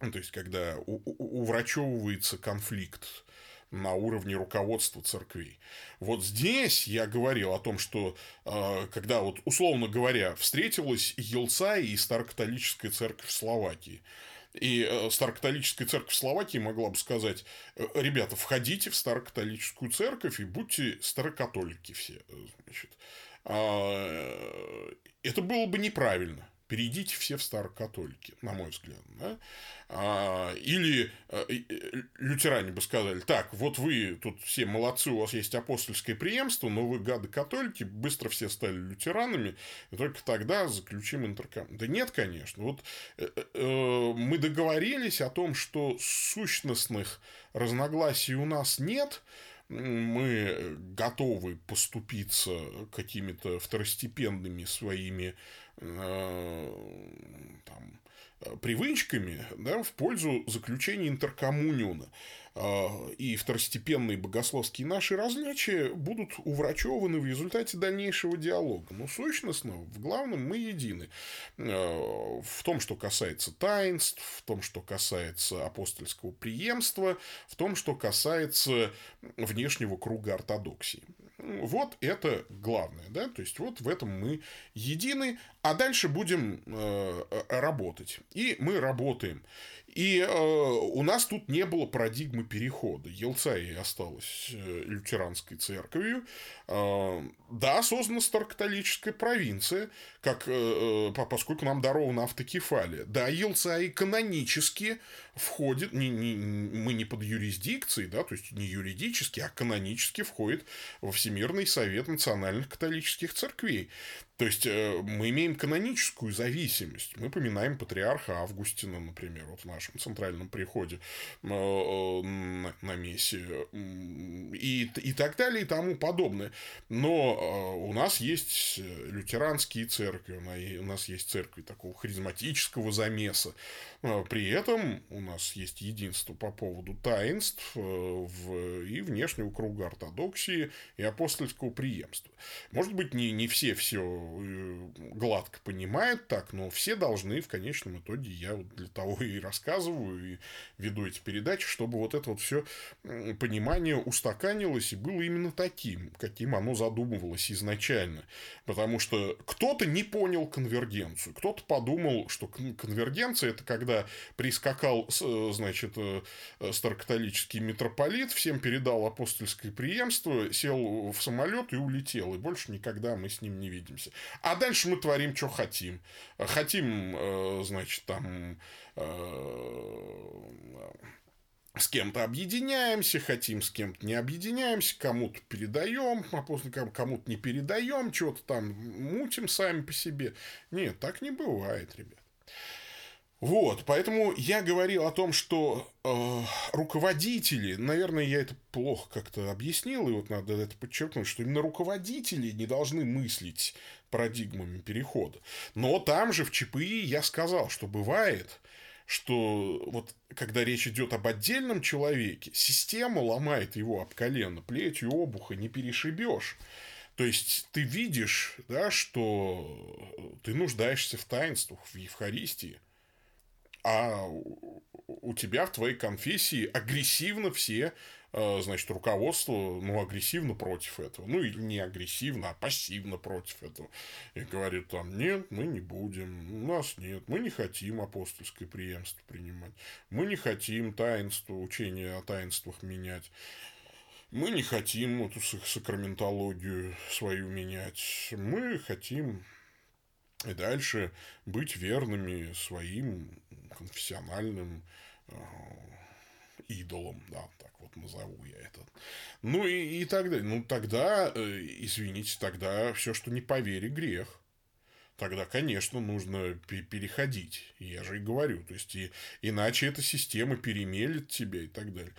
Ну, то есть, когда уврачевывается конфликт на уровне руководства церквей. Вот здесь я говорил о том, что э, когда вот, условно говоря, встретилась Елца и Старокатолическая церковь Словакии, и э, Старокатолическая церковь Словакии могла бы сказать, «Э, ребята, входите в Старокатолическую церковь и будьте старокатолики все. Э, значит. А, это было бы неправильно перейдите все в старокатолики, на мой взгляд. Да? А, или а, лютеране бы сказали, так, вот вы тут все молодцы, у вас есть апостольское преемство, но вы гады-католики, быстро все стали лютеранами, и только тогда заключим интерком. Да нет, конечно. Вот э, э, мы договорились о том, что сущностных разногласий у нас нет, мы готовы поступиться какими-то второстепенными своими Э, там, привычками да, в пользу заключения интеркоммуниона. А, и второстепенные богословские наши различия будут уврачеваны в результате дальнейшего диалога. Но сущностно, в главном, мы едины. А, в том, что касается таинств, в том, что касается апостольского преемства, в том, что касается внешнего круга ортодоксии. Вот это главное, да, то есть вот в этом мы едины, а дальше будем э, работать. И мы работаем. И э, у нас тут не было парадигмы перехода. Елцай осталась э, лютеранской церковью. Э, да, создана старокатолическая провинция, как, э, э, поскольку нам дарована автокефалия. Да, Елцай канонически входит, не, не, мы не под юрисдикцией, да, то есть не юридически, а канонически входит во Всемирный Совет Национальных Католических Церквей. То есть э, мы имеем каноническую зависимость. Мы поминаем патриарха Августина, например, вот в нашем центральном приходе э, э, на, на мессе и, и так далее и тому подобное. Но у нас есть лютеранские церкви, у нас есть церкви такого харизматического замеса. При этом у нас есть единство по поводу таинств в, и внешнего круга ортодоксии и апостольского преемства. Может быть, не, не все все Э, гладко понимают так, но все должны в конечном итоге, я вот для того и рассказываю, и веду эти передачи, чтобы вот это вот все понимание устаканилось и было именно таким, каким оно задумывалось изначально. Потому что кто-то не понял конвергенцию, кто-то подумал, что конвергенция это когда прискакал, э, значит, э, старокатолический митрополит, всем передал апостольское преемство, сел в самолет и улетел, и больше никогда мы с ним не видимся. А дальше мы творим, что хотим. Хотим, э, значит, там э, с кем-то объединяемся, хотим с кем-то не объединяемся, кому-то передаем, а после кому-то не передаем, что-то там мутим сами по себе. Нет, так не бывает, ребят. Вот, поэтому я говорил о том, что э, руководители, наверное, я это плохо как-то объяснил, и вот надо это подчеркнуть, что именно руководители не должны мыслить парадигмами перехода. Но там же в ЧПИ я сказал, что бывает, что вот когда речь идет об отдельном человеке, система ломает его об колено, плетью обуха не перешибешь. То есть ты видишь, да, что ты нуждаешься в таинствах, в Евхаристии а у тебя в твоей конфессии агрессивно все, значит, руководство, ну, агрессивно против этого. Ну, или не агрессивно, а пассивно против этого. И говорит там, нет, мы не будем, у нас нет, мы не хотим апостольское преемство принимать, мы не хотим таинство, учение о таинствах менять. Мы не хотим эту сакраментологию свою менять. Мы хотим и дальше быть верными своим конфессиональным э, идолом, да, так вот назову я это. Ну и, и так далее. Ну тогда, э, извините, тогда все, что не по вере, грех тогда, конечно, нужно переходить. Я же и говорю. То есть, и, иначе эта система перемелет тебя и так далее.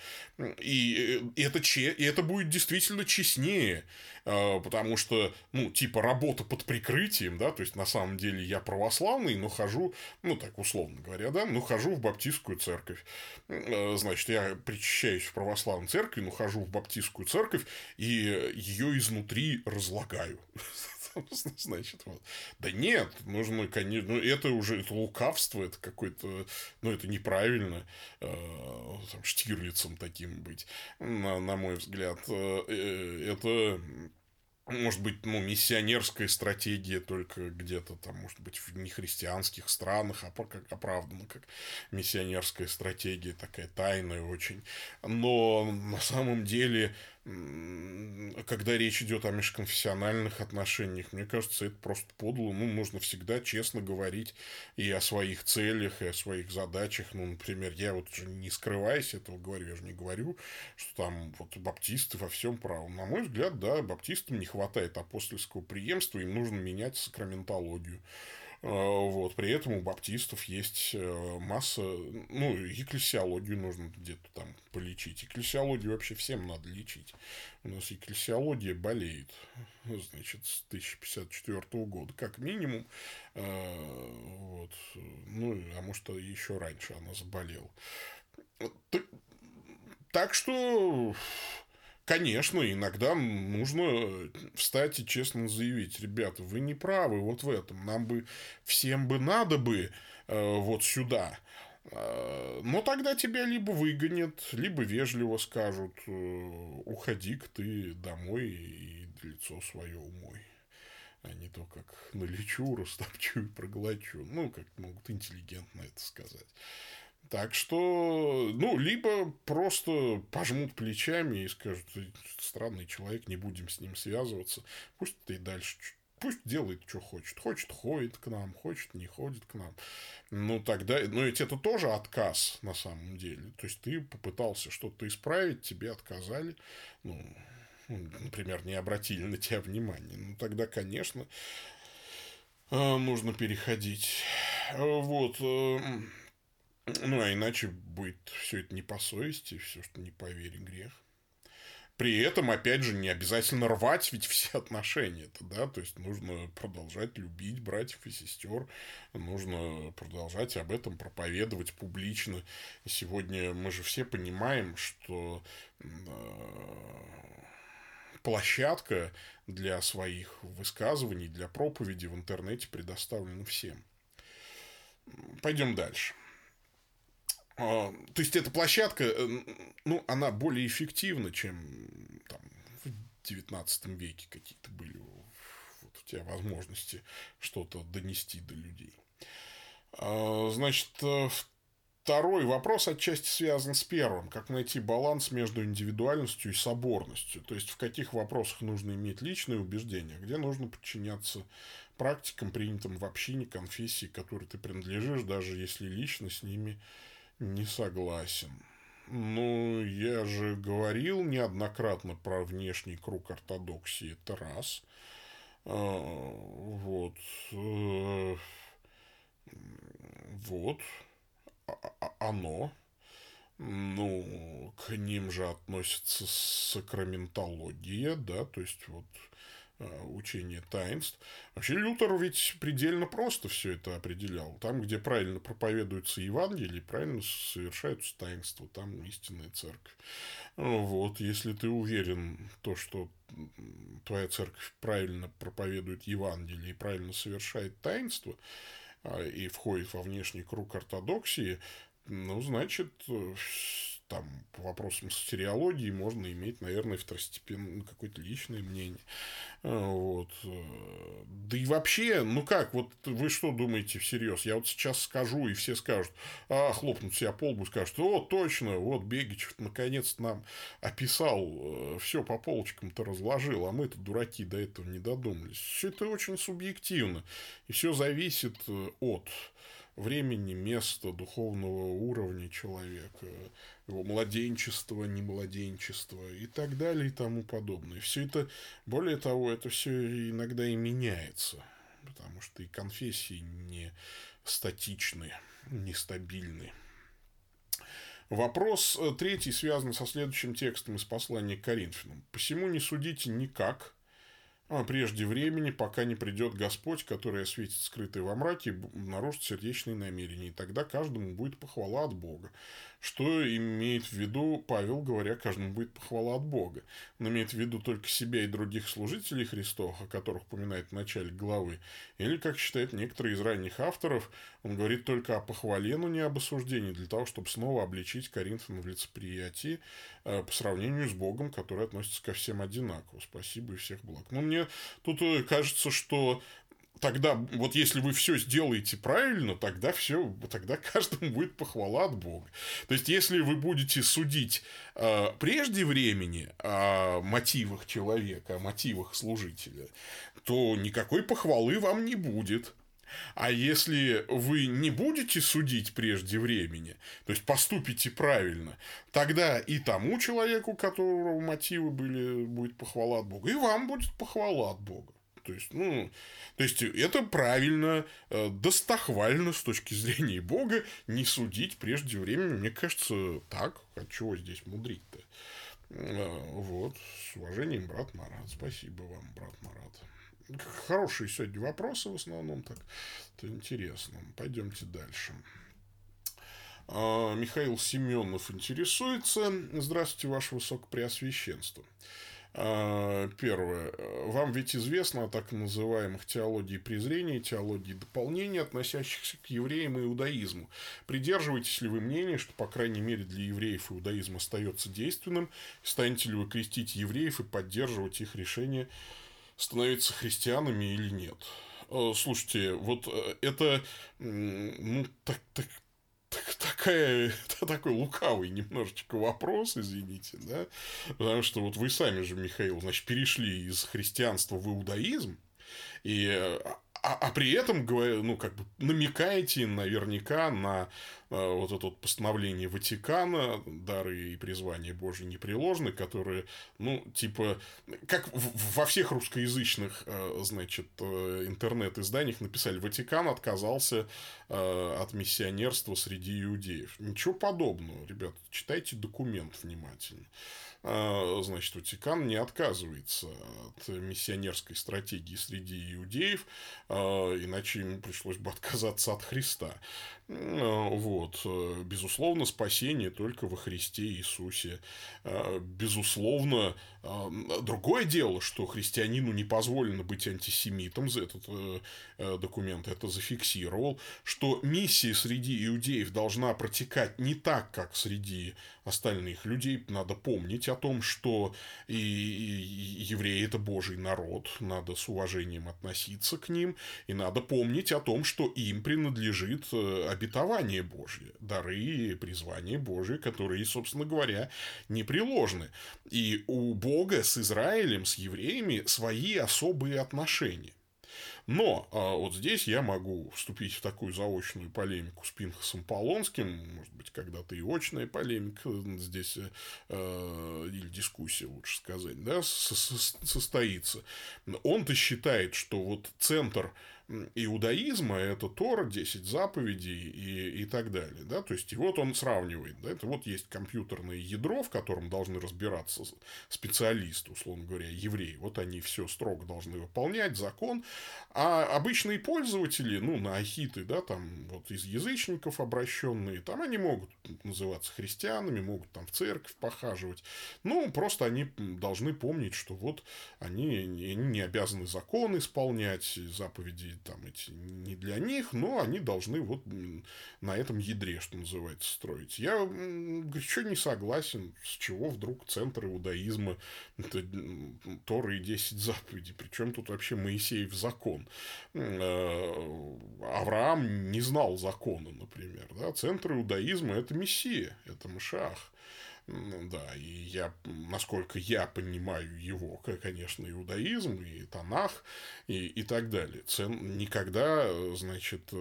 И, и, это, че, и это будет действительно честнее, а, потому что, ну, типа, работа под прикрытием, да, то есть, на самом деле, я православный, но хожу, ну, так условно говоря, да, но хожу в баптистскую церковь. А, значит, я причащаюсь в православной церкви, но хожу в баптистскую церковь, и ее изнутри разлагаю. Значит, вот. Да нет, нужно, конечно, ну, это уже это лукавство, это какое-то, ну, это неправильно э, там, Штирлицем таким быть, на, на мой взгляд. Э, э, это может быть, ну, миссионерская стратегия только где-то там, может быть, в нехристианских странах оправдана как миссионерская стратегия, такая тайная очень. Но на самом деле когда речь идет о межконфессиональных отношениях, мне кажется, это просто подло. Ну, нужно всегда честно говорить и о своих целях, и о своих задачах. Ну, например, я вот не скрываясь этого говорю, я же не говорю, что там вот баптисты во всем правы. На мой взгляд, да, баптистам не хватает апостольского преемства, им нужно менять сакраментологию. Вот. При этом у баптистов есть э, масса... Ну, экклесиологию нужно где-то там полечить. Экклесиологию вообще всем надо лечить. У нас экклесиология болеет, значит, с 1054 года, как минимум. Вот. Ну, а может, еще раньше она заболела. Так что Конечно, иногда нужно встать и честно заявить, ребята, вы не правы вот в этом, нам бы всем бы надо бы э, вот сюда. Э, но тогда тебя либо выгонят, либо вежливо скажут, э, уходи-ка ты домой и лицо свое умой. А не то, как налечу, растопчу и проглочу. Ну, как могут интеллигентно это сказать. Так что, ну, либо просто пожмут плечами и скажут, странный человек, не будем с ним связываться. Пусть ты дальше, пусть делает, что хочет. Хочет, ходит к нам, хочет, не ходит к нам. Ну, тогда, ну, ведь это тоже отказ на самом деле. То есть, ты попытался что-то исправить, тебе отказали. Ну, например, не обратили на тебя внимания. Ну, тогда, конечно, э, нужно переходить. Вот. Ну, а иначе будет все это не по совести, все, что не по вере, грех. При этом, опять же, не обязательно рвать ведь все отношения-то, да, то есть нужно продолжать любить братьев и сестер, нужно продолжать об этом проповедовать публично. Сегодня мы же все понимаем, что э, площадка для своих высказываний, для проповеди в интернете предоставлена всем. Пойдем дальше. А, то есть эта площадка, э, ну, она более эффективна, чем там, в 19 веке какие-то были вот у тебя возможности что-то донести до людей. А, значит, э, второй вопрос отчасти связан с первым. Как найти баланс между индивидуальностью и соборностью? То есть, в каких вопросах нужно иметь личные убеждения, где нужно подчиняться практикам, принятым в общине, конфессии, которой ты принадлежишь, даже если лично с ними не согласен. Ну, я же говорил неоднократно про внешний круг ортодоксии. Это раз. А, вот. Э, вот. А, а, оно. Ну, к ним же относится сакраментология, да, то есть вот учение таинств. Вообще Лютер ведь предельно просто все это определял. Там, где правильно проповедуется Евангелие, правильно совершаются таинства, там истинная церковь. Вот, если ты уверен, то, что твоя церковь правильно проповедует Евангелие и правильно совершает таинство, а, и входит во внешний круг ортодоксии, ну, значит, там по вопросам стереологии можно иметь, наверное, второстепенное ну, какое-то личное мнение. А, вот. Да и вообще, ну как, вот вы что думаете всерьез? Я вот сейчас скажу, и все скажут, а, хлопнут себя по лбу, скажут, о, точно, вот Бегичев наконец-то нам описал, э, все по полочкам-то разложил, а мы-то дураки до этого не додумались. Все это очень субъективно, и все зависит э, от времени, места, духовного уровня человека, его младенчества, немладенчества и так далее и тому подобное. Все это, более того, это все иногда и меняется, потому что и конфессии не статичны, нестабильны. Вопрос э, третий связан со следующим текстом из послания к Коринфянам. «Посему не судите никак, прежде времени, пока не придет Господь, который осветит скрытые во мраке и наружит сердечные намерения. И тогда каждому будет похвала от Бога. Что имеет в виду Павел, говоря, каждому будет похвала от Бога? Он имеет в виду только себя и других служителей Христов, о которых упоминает в начале главы? Или, как считают некоторые из ранних авторов, он говорит только о похвале, но не об осуждении, для того, чтобы снова обличить Коринфян в лицеприятии э, по сравнению с Богом, который относится ко всем одинаково. Спасибо и всех благ. Но мне тут э, кажется, что тогда, вот если вы все сделаете правильно, тогда все, тогда каждому будет похвала от Бога. То есть, если вы будете судить э, прежде времени о мотивах человека, о мотивах служителя, то никакой похвалы вам не будет. А если вы не будете судить прежде времени, то есть поступите правильно, тогда и тому человеку, у которого мотивы были, будет похвала от Бога, и вам будет похвала от Бога. То есть, ну, то есть, это правильно, э, достохвально с точки зрения Бога не судить прежде времени. Мне кажется, так. А чего здесь мудрить-то? Э, вот. С уважением, брат Марат. Спасибо вам, брат Марат. Хорошие сегодня вопросы в основном так. Это интересно. Пойдемте дальше. А, Михаил Семенов интересуется. Здравствуйте, Ваше Высокопреосвященство. А, первое. Вам ведь известно о так называемых теологии презрения, теологии дополнения, относящихся к евреям и иудаизму. Придерживаетесь ли вы мнения, что, по крайней мере, для евреев иудаизм остается действенным? Станете ли вы крестить евреев и поддерживать их решение становиться христианами или нет? А, слушайте, вот э, это ну, так, так, такая, такой лукавый немножечко вопрос, извините, да, потому что вот вы сами же, Михаил, значит, перешли из христианства в иудаизм, и а, а, при этом, ну, как бы намекаете наверняка на э, вот это вот постановление Ватикана, дары и призвания Божьи непреложны, которые, ну, типа, как во всех русскоязычных, э, значит, э, интернет-изданиях написали, Ватикан отказался от миссионерства среди иудеев. Ничего подобного, ребят, читайте документ внимательно. А, значит, Ватикан не отказывается от миссионерской стратегии среди иудеев, а, иначе ему пришлось бы отказаться от Христа. А, вот. Безусловно, спасение только во Христе Иисусе. Безусловно, другое дело, что христианину не позволено быть антисемитом, за этот э, э, документ это зафиксировал, что миссия среди иудеев должна протекать не так, как среди остальных людей. Надо помнить о том, что и евреи – это Божий народ, надо с уважением относиться к ним, и надо помнить о том, что им принадлежит э, обетование Божье, дары и призвание Божие, которые, собственно говоря, непреложны. И у Бога с Израилем, с евреями свои особые отношения. Но а, вот здесь я могу вступить в такую заочную полемику с Пинхасом Полонским, может быть, когда-то и очная полемика здесь, э, или дискуссия, лучше сказать, да, состоится. Он-то считает, что вот центр иудаизма – это Тора, 10 заповедей и, и так далее. Да? То есть, и вот он сравнивает. Да? Это вот есть компьютерное ядро, в котором должны разбираться специалисты, условно говоря, евреи. Вот они все строго должны выполнять, закон. А обычные пользователи, ну, на ахиты, да, там вот из язычников обращенные, там они могут называться христианами, могут там в церковь похаживать. Ну, просто они должны помнить, что вот они, они не обязаны закон исполнять, заповеди там эти не для них, но они должны вот на этом ядре, что называется, строить. Я еще не согласен, с чего вдруг центр иудаизма, это Торы и 10 заповедей, причем тут вообще Моисеев закон. Э, Авраам не знал закона, например, да, центр иудаизма это Мессия, это Машах. Да, и я, насколько я понимаю его, конечно, иудаизм, и Танах, и, и так далее. Цен никогда, значит,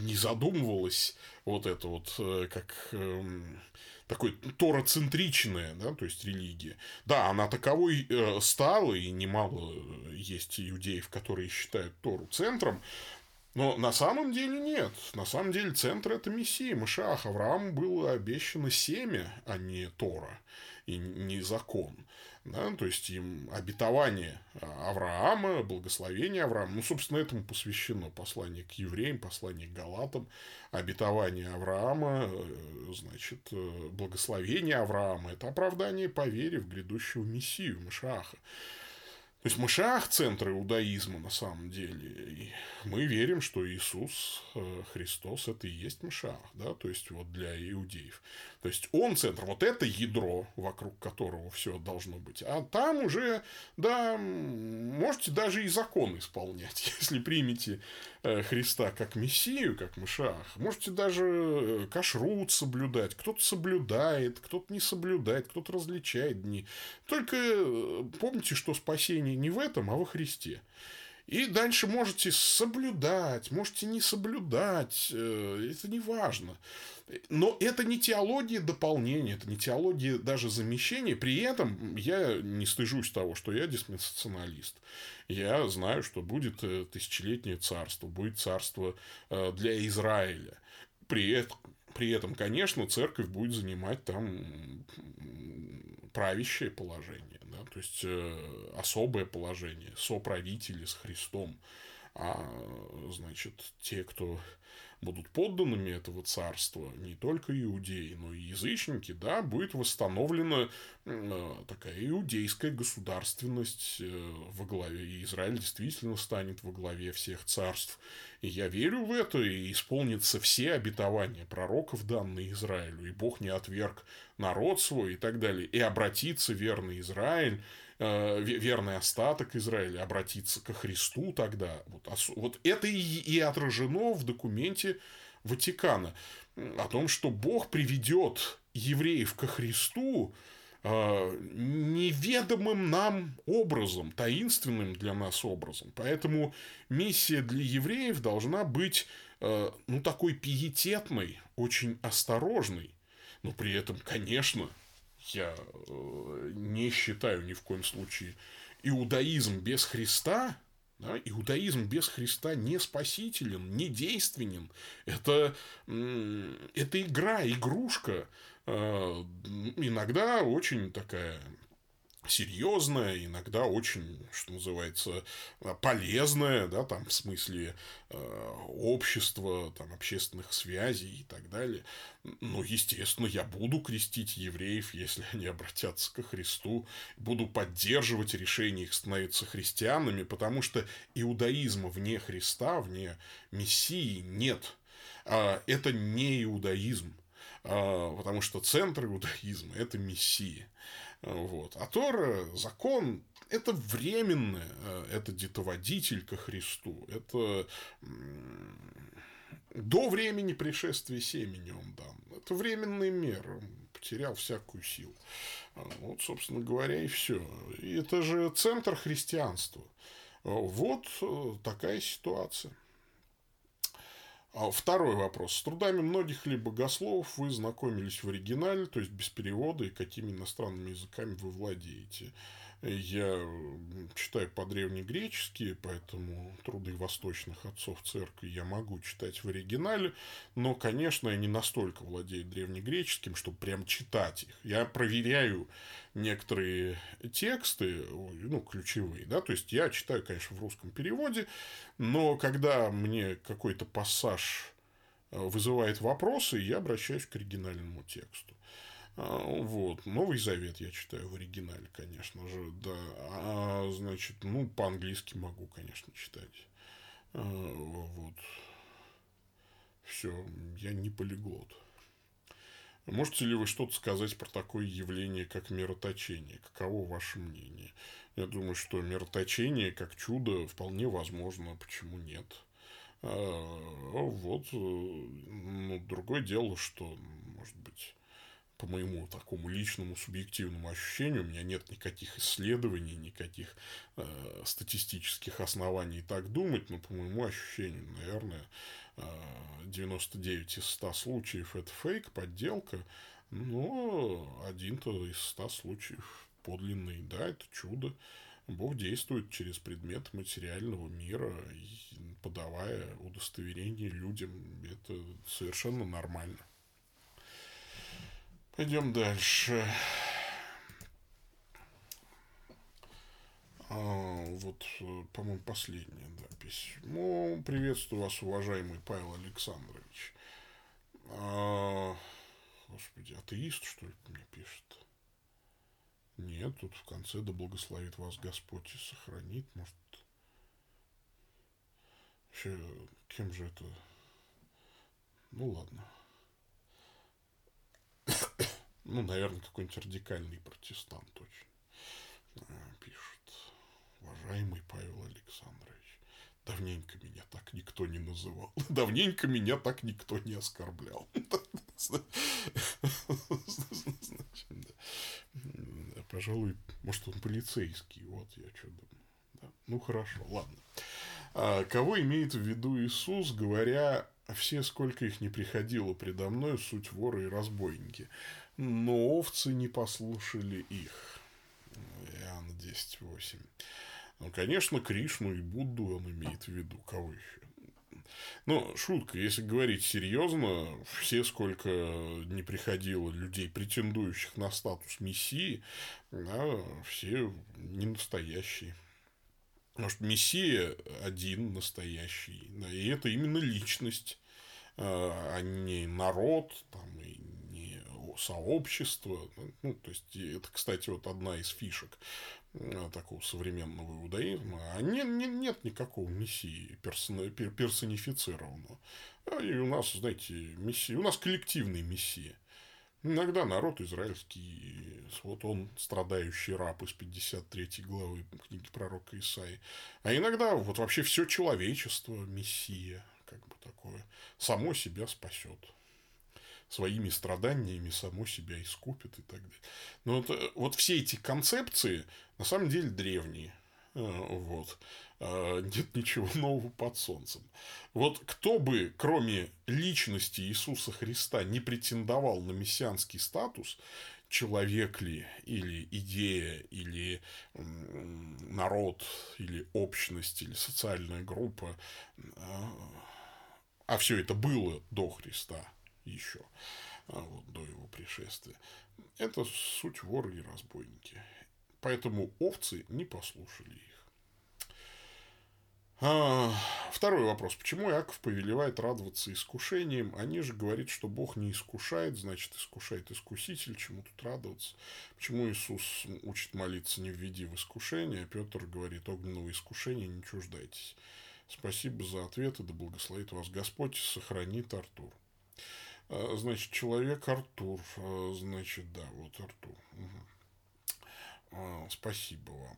не задумывалась вот это вот э, как эм, такой тороцентричная, да, то есть религия. Да, она таковой э, стала, и немало есть иудеев, которые считают Тору центром, но на самом деле нет. На самом деле центр это Мессия, Машах. Аврааму было обещано семя, а не Тора и не закон. Да? То есть им обетование Авраама, благословение Авраама, ну, собственно, этому посвящено послание к евреям, послание к галатам, обетование Авраама, э, значит, э, благословение Авраама – это оправдание по вере в грядущего Мессию, Машаха. То есть Машах – центр иудаизма на самом деле. И мы верим, что Иисус э, Христос – это и есть Машах, да, то есть вот для иудеев. То есть он центр, вот это ядро, вокруг которого все должно быть. А там уже, да, можете даже и закон исполнять, если примете э, Христа как Мессию, как Машах. Можете даже э, кашрут соблюдать. Кто-то соблюдает, кто-то не соблюдает, кто-то различает дни. Только помните, что спасение не в этом, а во Христе. И дальше можете соблюдать, можете не соблюдать, э, это не важно. Но это не теология дополнения, это не теология даже замещения. При этом я не стыжусь того, что я диспенсационалист. Я знаю, что будет э, тысячелетнее царство, будет царство э, для Израиля. При этом, при этом, конечно, церковь будет занимать там правящее положение, да, то есть э, особое положение, соправители с Христом. А значит, те, кто будут подданными этого царства, не только иудеи, но и язычники, да, будет восстановлена э, такая иудейская государственность э, во главе, и Израиль действительно станет во главе всех царств. И я верю в это, и исполнится все обетования пророков, данные Израилю, и Бог не отверг народ свой и так далее, и обратится верный Израиль Э, верный остаток Израиля обратиться ко Христу тогда. Вот, вот это и, и отражено в документе Ватикана о том, что Бог приведет евреев ко Христу э, неведомым нам образом, таинственным для нас образом. Поэтому миссия для евреев должна быть э, ну, такой пиететной, очень осторожной, но при этом, конечно, я э, не считаю ни в коем случае иудаизм без Христа, да, иудаизм без Христа не спасителен, не действенен. Это, это игра, игрушка, э, иногда очень такая серьезная, иногда очень, что называется, полезная, да, там, в смысле э, общества, там, общественных связей и так далее. Но, естественно, я буду крестить евреев, если они обратятся ко Христу, буду поддерживать решение их становиться христианами, потому что иудаизма вне Христа, вне Мессии нет. А это не иудаизм, а, потому что центр иудаизма – это Мессия. Вот. А Тора, закон, это временное, э, это детоводитель ко Христу, это до времени пришествия семени он дан. Это временный мер, он потерял всякую силу. А, вот, собственно говоря, и все. И это же центр христианства. Вот э, такая ситуация. А второй вопрос. С трудами многих ли богословов вы знакомились в оригинале, то есть без перевода, и какими иностранными языками вы владеете? Я читаю по-древнегречески, поэтому труды восточных отцов церкви я могу читать в оригинале, но, конечно, я не настолько владею древнегреческим, чтобы прям читать их. Я проверяю некоторые тексты, ну, ключевые, да, то есть я читаю, конечно, в русском переводе, но когда мне какой-то пассаж э, вызывает вопросы, я обращаюсь к оригинальному тексту. А, вот. Новый Завет я читаю в оригинале, конечно же, да. А, значит, ну, по-английски могу, конечно, читать. А, вот. Все, я не полиглот. Можете ли вы что-то сказать про такое явление, как мироточение? Каково ваше мнение? Я думаю, что мироточение как чудо вполне возможно. Почему нет? Вот. Э, ну, другое дело, что, может быть, по моему такому личному субъективному ощущению, у меня нет никаких исследований, никаких э, статистических оснований так думать, но по моему ощущению, наверное, э, 99 из 100 случаев это фейк, подделка, но один-то из 100 случаев подлинный, да, это чудо. Бог действует через предмет материального мира, подавая удостоверение людям. Это совершенно нормально. Пойдем дальше. А, вот, по-моему, последняя да, письмо. Приветствую вас, уважаемый Павел Александрович. А, господи, атеист, что ли, мне пишет? Нет, тут в конце да благословит вас Господь и сохранит. Может, вообще, кем же это? Ну, ладно. Ну, наверное, какой-нибудь радикальный протестант очень э, пишет. Уважаемый Павел Александрович, давненько меня так никто не называл. Давненько меня так никто не оскорблял. Пожалуй, может, он полицейский. Вот я что думаю. Ну, хорошо, ладно. А кого имеет в виду Иисус, говоря, все, сколько их не приходило предо мной, суть воры и разбойники. Но овцы не послушали их. Иоанна 10.8. Ну, конечно, Кришну и Будду он имеет в виду. Кого еще? Ну, шутка, если говорить серьезно, все, сколько не приходило людей, претендующих на статус мессии, да, все не настоящие. Потому что Мессия один настоящий. Да, и это именно личность, а, а не народ, там, и не сообщество. Ну, то есть, это, кстати, вот одна из фишек а, такого современного иудаизма. А не, не, нет никакого мессии персон, персонифицированного. И у нас, знаете, мессия, у нас коллективный мессия. Иногда народ израильский, вот он страдающий раб из 53 главы книги пророка Исаи. А иногда вот вообще все человечество, мессия, как бы такое, само себя спасет. Своими страданиями само себя искупит и так далее. Но вот, э, вот все эти концепции на самом деле древние. Э, вот. А, нет ничего нового под солнцем. Вот кто бы, кроме личности Иисуса Христа, не претендовал на мессианский статус, человек ли, или идея, или народ, или общность, или социальная группа, а, а все это было до Христа еще, а вот, до его пришествия, это суть воры и разбойники. Поэтому овцы не послушали их. А, второй вопрос. Почему Иаков повелевает радоваться искушением? Они же говорят, что Бог не искушает, значит, искушает искуситель. Чему тут радоваться? Почему Иисус учит молиться не введи в искушение, а Петр говорит, огненного искушения не чуждайтесь. Спасибо за ответы, да благословит вас Господь, сохранит Артур. А, значит, человек Артур. А, значит, да, вот Артур. Угу. Спасибо вам.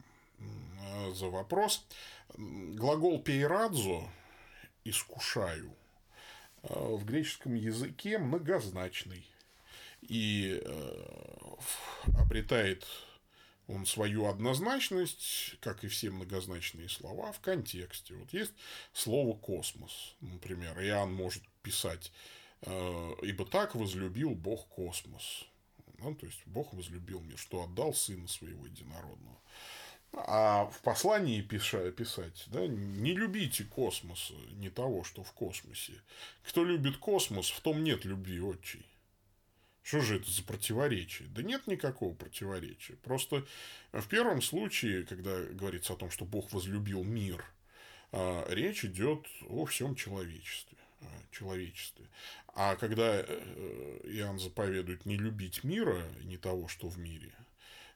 Э, за вопрос. Глагол пейрадзо искушаю э, в греческом языке многозначный и э, обретает он свою однозначность, как и все многозначные слова, в контексте. Вот есть слово космос, например, Иоанн может писать «Ибо так возлюбил Бог космос». Ну, то есть, Бог возлюбил мир, что отдал Сына Своего Единородного. А в послании пиша, писать, да, не любите космос, не того, что в космосе. Кто любит космос, в том нет любви отчей. Что же это за противоречие? Да нет никакого противоречия. Просто в первом случае, когда говорится о том, что Бог возлюбил мир, а, речь идет о всем человечестве. Человечестве. А когда э, Иоанн заповедует не любить мира, не того, что в мире,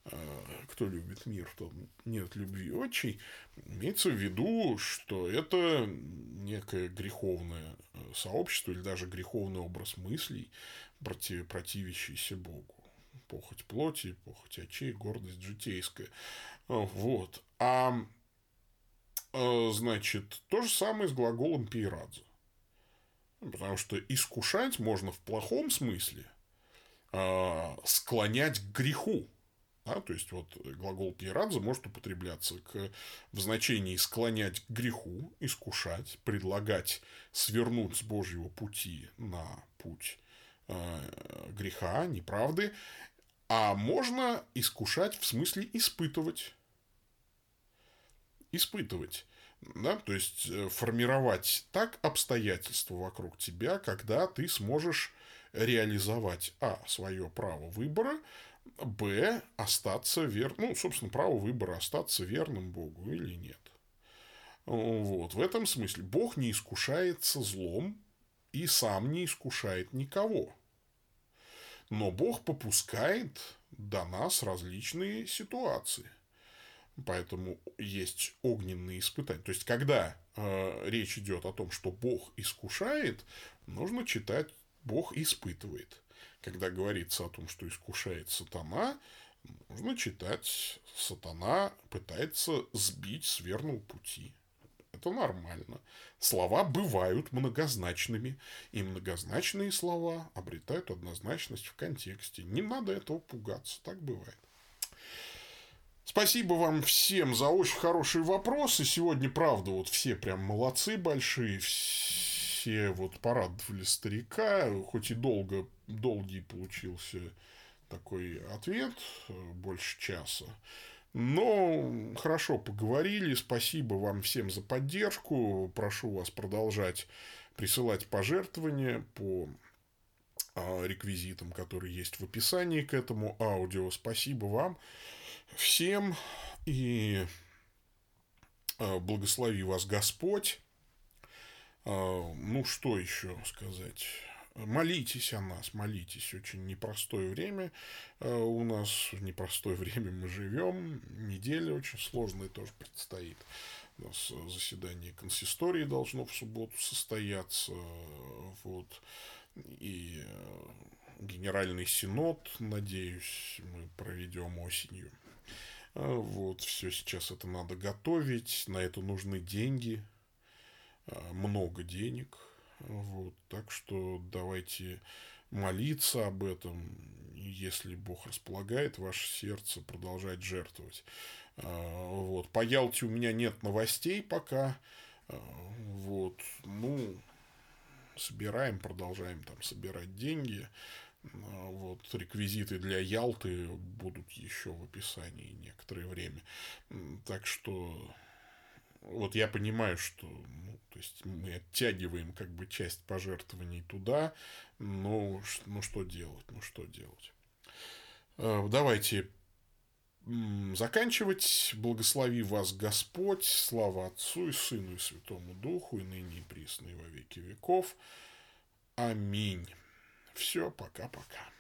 Э, кто любит мир, то нет любви отчей, имеется в виду, что это некое греховное э, сообщество или даже греховный образ мыслей, против, противящийся Богу. Похоть плоти, похоть очей, гордость житейская. Вот. А э, значит, то же самое с глаголом пирадзе. Потому что искушать можно в плохом смысле склонять к греху. Да, то есть, вот глагол пирадзе может употребляться к, в значении склонять к греху, искушать, предлагать свернуть с Божьего пути на путь э, греха, неправды, а можно искушать в смысле испытывать. Испытывать. Да? То есть, э, формировать так обстоятельства вокруг тебя, когда ты сможешь реализовать, а, свое право выбора, Б. Остаться верным, ну, собственно, право выбора, остаться верным Богу или нет. Вот. В этом смысле Бог не искушается злом и сам не искушает никого. Но Бог попускает до нас различные ситуации. Поэтому есть огненные испытания. То есть, когда э, речь идет о том, что Бог искушает, нужно читать Бог испытывает когда говорится о том, что искушает сатана, нужно читать «сатана пытается сбить с верного пути». Это нормально. Слова бывают многозначными, и многозначные слова обретают однозначность в контексте. Не надо этого пугаться, так бывает. Спасибо вам всем за очень хорошие вопросы. Сегодня, правда, вот все прям молодцы большие, все вот порадовали старика, хоть и долго, долгий получился такой ответ, больше часа. Но хорошо поговорили. Спасибо вам всем за поддержку. Прошу вас продолжать присылать пожертвования по а, реквизитам, которые есть в описании к этому аудио. Спасибо вам всем и а, благослови вас Господь. А, ну, что еще сказать? Молитесь о нас, молитесь. Очень непростое время у нас, в непростое время мы живем. Неделя очень сложная тоже предстоит. У нас заседание консистории должно в субботу состояться. Вот. И э, Генеральный Синод, надеюсь, мы проведем осенью. А вот, все сейчас это надо готовить, на это нужны деньги, а, много денег. Вот, так что давайте молиться об этом, если Бог располагает ваше сердце, продолжать жертвовать. А, вот. По Ялте у меня нет новостей пока. Вот. Ну, собираем, продолжаем там собирать деньги. А, вот реквизиты для Ялты будут еще в описании некоторое время. Так что вот я понимаю, что ну, то есть мы оттягиваем как бы часть пожертвований туда, но ну что делать, ну что делать. А, давайте заканчивать. Благослови вас Господь, слава Отцу и Сыну и Святому Духу, и ныне и присно и во веки веков. Аминь. Все, пока-пока.